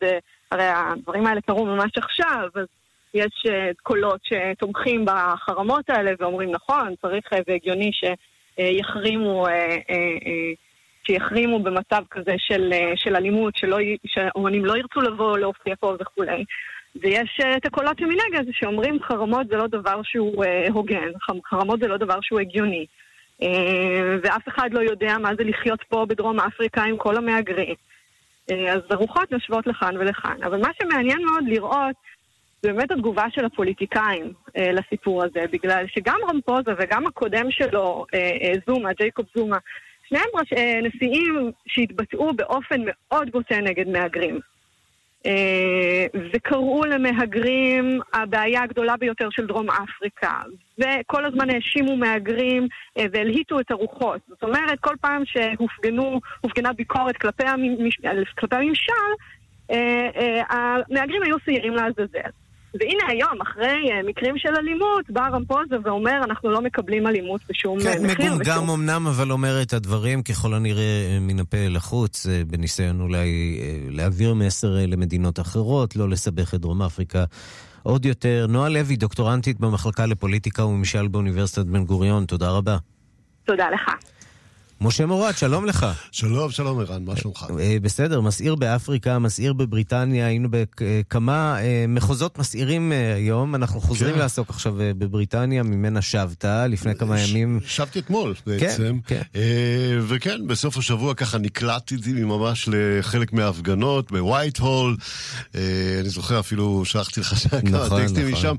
הרי הדברים האלה קרו ממש עכשיו, אז יש אה, קולות שתומכים בחרמות האלה ואומרים נכון, צריך אה, והגיוני שיחרימו, אה, שיחרימו במצב כזה של, של אלימות, שלא, שאומנים לא ירצו לבוא להופיע פה וכולי. ויש את הקולות שמנגד שאומרים חרמות זה לא דבר שהוא הוגן, חרמות זה לא דבר שהוא הגיוני. ואף אחד לא יודע מה זה לחיות פה בדרום אפריקה עם כל המהגרים. אז הרוחות נושבות לכאן ולכאן. אבל מה שמעניין מאוד לראות זה באמת התגובה של הפוליטיקאים אה, לסיפור הזה, בגלל שגם רמפוזה וגם הקודם שלו, אה, אה, זומה, ג'ייקוב זומה, שניהם ראש, אה, נשיאים שהתבטאו באופן מאוד בוטה נגד מהגרים. אה, וקראו למהגרים הבעיה הגדולה ביותר של דרום אפריקה, וכל הזמן האשימו מהגרים אה, והלהיטו את הרוחות. זאת אומרת, כל פעם שהופגנה ביקורת כלפי, המש... כלפי הממשל, אה, אה, המהגרים היו שעירים לעזאזל. והנה היום, אחרי uh, מקרים של אלימות, בא רמפוזה ואומר, אנחנו לא מקבלים אלימות בשום כן, מחיר. כן, מגומגם אמנם, אבל אומר את הדברים ככל הנראה מן הפה לחוץ, בניסיון אולי להעביר מסר למדינות אחרות, לא לסבך את דרום אפריקה. עוד יותר. נועה לוי, דוקטורנטית במחלקה לפוליטיקה וממשל באוניברסיטת בן גוריון, תודה רבה. תודה לך. משה מורד, שלום לך. שלום, שלום ערן, מה שלומך? אה, בסדר, מסעיר באפריקה, מסעיר בבריטניה, היינו בכמה אה, מחוזות מסעירים אה, היום, אנחנו חוזרים כן. לעסוק עכשיו בבריטניה, ממנה שבת לפני כמה ימים. שבתי אתמול בעצם. כן, כן. וכן, בסוף השבוע ככה נקלטתי ממש לחלק מההפגנות בווייט הול, אני זוכר אפילו, שלחתי לך כמה נכון, טקסטים נכון. משם.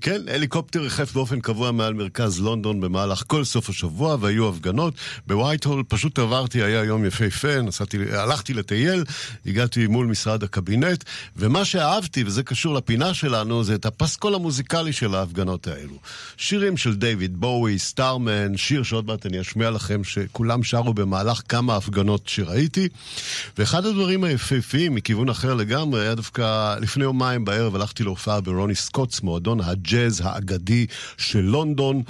כן, הליקופטר ריחף באופן קבוע מעל מרכז לונדון במהלך כל סוף השבוע, והיו הפגנות. בווייטהול פשוט עברתי, היה יום יפהפה, נסעתי, הלכתי לטייל, הגעתי מול משרד הקבינט, ומה שאהבתי, וזה קשור לפינה שלנו, זה את הפסקול המוזיקלי של ההפגנות האלו. שירים של דיוויד בואי, סטארמן, שיר שעוד מעט אני אשמיע לכם, שכולם שרו במהלך כמה הפגנות שראיתי. ואחד הדברים היפהפיים, מכיוון אחר לגמרי, היה דווקא לפני יומיים בערב הלכתי להופעה ברוני סקוטס, מועדון הג'אז האגדי של לונדון.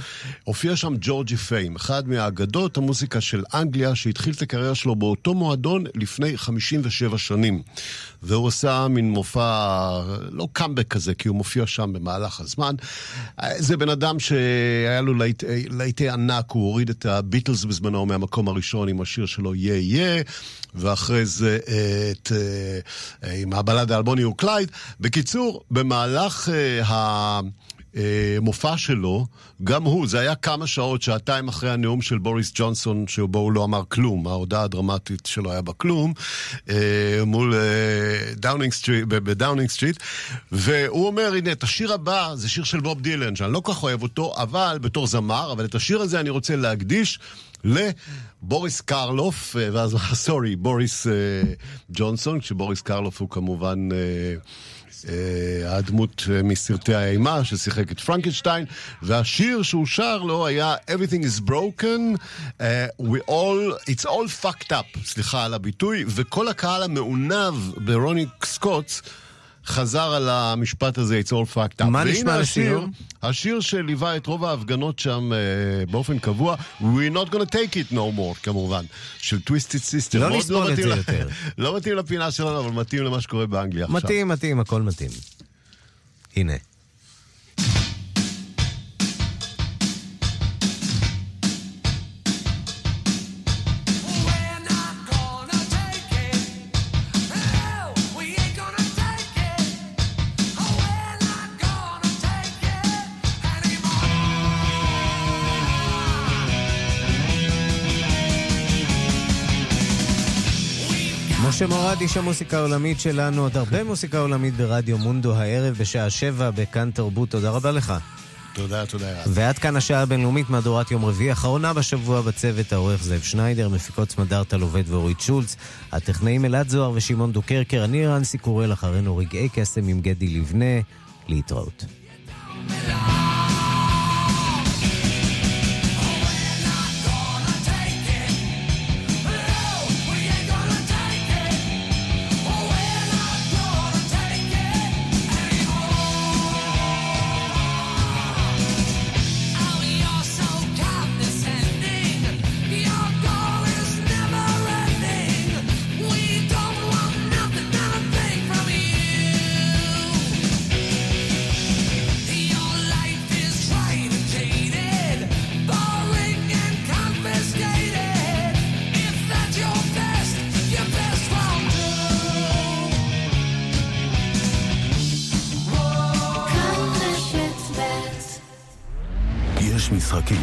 הופיע שם ג'ורג'י פיים, אחד מהאגדות המוזיקליות. המוסיקה של אנגליה, שהתחיל את הקריירה שלו באותו מועדון לפני 57 שנים. והוא עשה מין מופע, לא קאמבק כזה, כי הוא מופיע שם במהלך הזמן. זה בן אדם שהיה לו להיטי ענק, הוא הוריד את הביטלס בזמנו מהמקום הראשון עם השיר שלו Yeh Yeh, ואחרי זה את, אה, עם הבלדה לבוני וקלייד. בקיצור, במהלך ה... המופע שלו, גם הוא, זה היה כמה שעות, שעתיים אחרי הנאום של בוריס ג'ונסון, שבו הוא לא אמר כלום, ההודעה הדרמטית שלו היה בה כלום, אה, מול אה, דאונינג סטריט, בדאונינג סטריט, והוא אומר, הנה, את השיר הבא זה שיר של בוב דילן, שאני לא כל כך אוהב אותו, אבל, בתור זמר, אבל את השיר הזה אני רוצה להקדיש לבוריס קרלוף, אה, ואז, סורי, בוריס ג'ונסון, כשבוריס קרלוף הוא כמובן... אה, הדמות אה, מסרטי האימה ששיחק את פרנקנשטיין, והשיר שהוא שר לו היה Everything is broken, uh, we all, it's all fucked up, סליחה על הביטוי, וכל הקהל המעונב ברוני סקוט'ס חזר על המשפט הזה, it's all fucked up. מה נשמע לשיר? השיר שליווה את רוב ההפגנות שם uh, באופן קבוע, We're not gonna take it no more, כמובן, של טוויסטד סיסטר. לא נסבול לא את זה יותר. לא מתאים לפינה שלנו, אבל מתאים למה שקורה באנגליה מתאים, עכשיו. מתאים, מתאים, הכל מתאים. הנה. משה מורד, איש המוסיקה העולמית שלנו, עוד הרבה מוסיקה עולמית ברדיו מונדו הערב בשעה שבע בכאן תרבות. תודה רבה לך. תודה, תודה. ועד כאן השעה הבינלאומית, מהדורת יום רביעי, אחרונה בשבוע בצוות העורך זאב שניידר, מפיקות סמדארטה לובד ואורית שולץ, הטכנאים אלעד זוהר ושמעון דוקרקר, אני רנסי קורל, אחרינו רגעי קסם עם גדי לבנה, להתראות.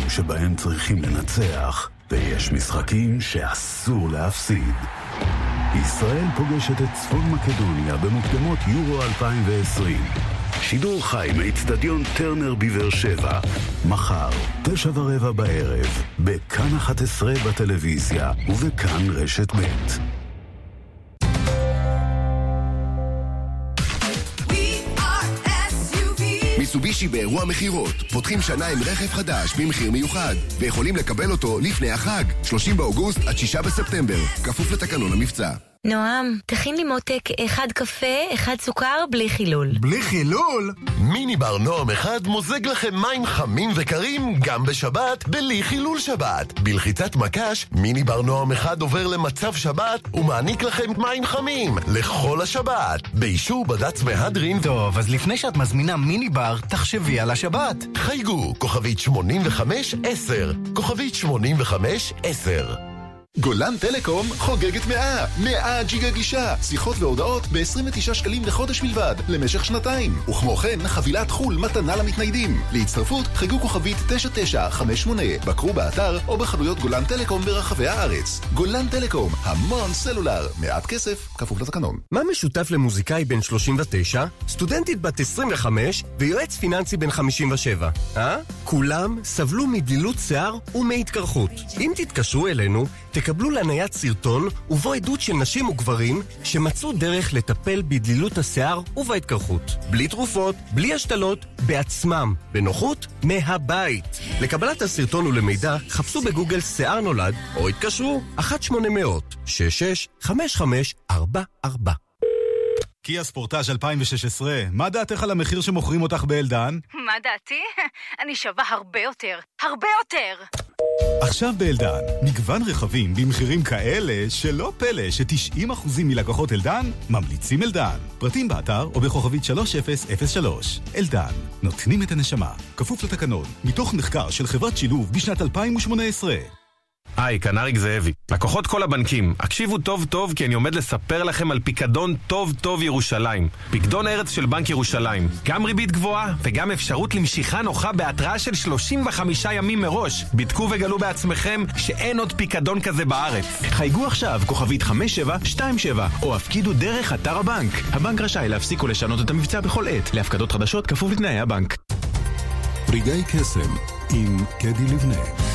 שבהם צריכים לנצח, ויש משחקים שאסור להפסיד. ישראל פוגשת את צפון מקדוניה במוקדמות יורו 2020. שידור חי מאיצטדיון טרנר בבאר שבע, מחר, תשע ורבע בערב, בכאן 11 בטלוויזיה ובכאן רשת ב'. מיצובישי באירוע מכירות. פותחים שנה עם רכב חדש במחיר מיוחד, ויכולים לקבל אותו לפני החג, 30 באוגוסט עד 6 בספטמבר, כפוף לתקנון המבצע. נועם, תכין לי מותק אחד קפה, אחד סוכר, בלי חילול. בלי חילול? מיני בר נועם אחד מוזג לכם מים חמים וקרים גם בשבת, בלי חילול שבת. בלחיצת מקש, מיני בר נועם אחד עובר למצב שבת ומעניק לכם מים חמים לכל השבת. באישור בד"ץ מהדרין... טוב, אז לפני שאת מזמינה מיני בר, תחשבי על השבת. חייגו, כוכבית 85-10. כוכבית 85-10. גולן טלקום חוגגת 100, 100 ג'יגה גישה, שיחות והודעות ב-29 שקלים לחודש בלבד, למשך שנתיים. וכמו כן, חבילת חו"ל מתנה למתניידים. להצטרפות, חגגו כוכבית 9958, בקרו באתר או בחנויות גולן טלקום ברחבי הארץ. גולן טלקום, המון סלולר, מעט כסף, כפוף לתקנון. מה משותף למוזיקאי בן 39, סטודנטית בת 25 ויועץ פיננסי בן 57, אה? כולם סבלו מדלילות שיער ומהתקרחות. אם תתקשרו אלינו, תקבלו להניית סרטון ובו עדות של נשים וגברים שמצאו דרך לטפל בדלילות השיער ובהתקרחות. בלי תרופות, בלי השתלות, בעצמם, בנוחות, מהבית. לקבלת הסרטון ולמידע, חפשו בגוגל שיער נולד או התקשרו 1-800-66-5544. קיה ספורטאז' 2016, מה דעתך על המחיר שמוכרים אותך באלדן? מה דעתי? אני שווה הרבה יותר. הרבה יותר! עכשיו באלדן, מגוון רכבים במחירים כאלה שלא פלא ש-90% מלקוחות אלדן ממליצים אלדן. פרטים באתר או בכוכבית 3003. אלדן, נותנים את הנשמה. כפוף לתקנון, מתוך מחקר של חברת שילוב בשנת 2018. היי, כנריק זאבי. לקוחות כל הבנקים, הקשיבו טוב טוב כי אני עומד לספר לכם על פיקדון טוב טוב ירושלים. פיקדון ארץ של בנק ירושלים. גם ריבית גבוהה וגם אפשרות למשיכה נוחה בהתראה של 35 ימים מראש. בדקו וגלו בעצמכם שאין עוד פיקדון כזה בארץ. חייגו עכשיו, כוכבית 5727, או הפקידו דרך אתר הבנק. הבנק רשאי להפסיק או לשנות את המבצע בכל עת. להפקדות חדשות כפוף לתנאי הבנק. רגעי קסם עם קדי לבנה.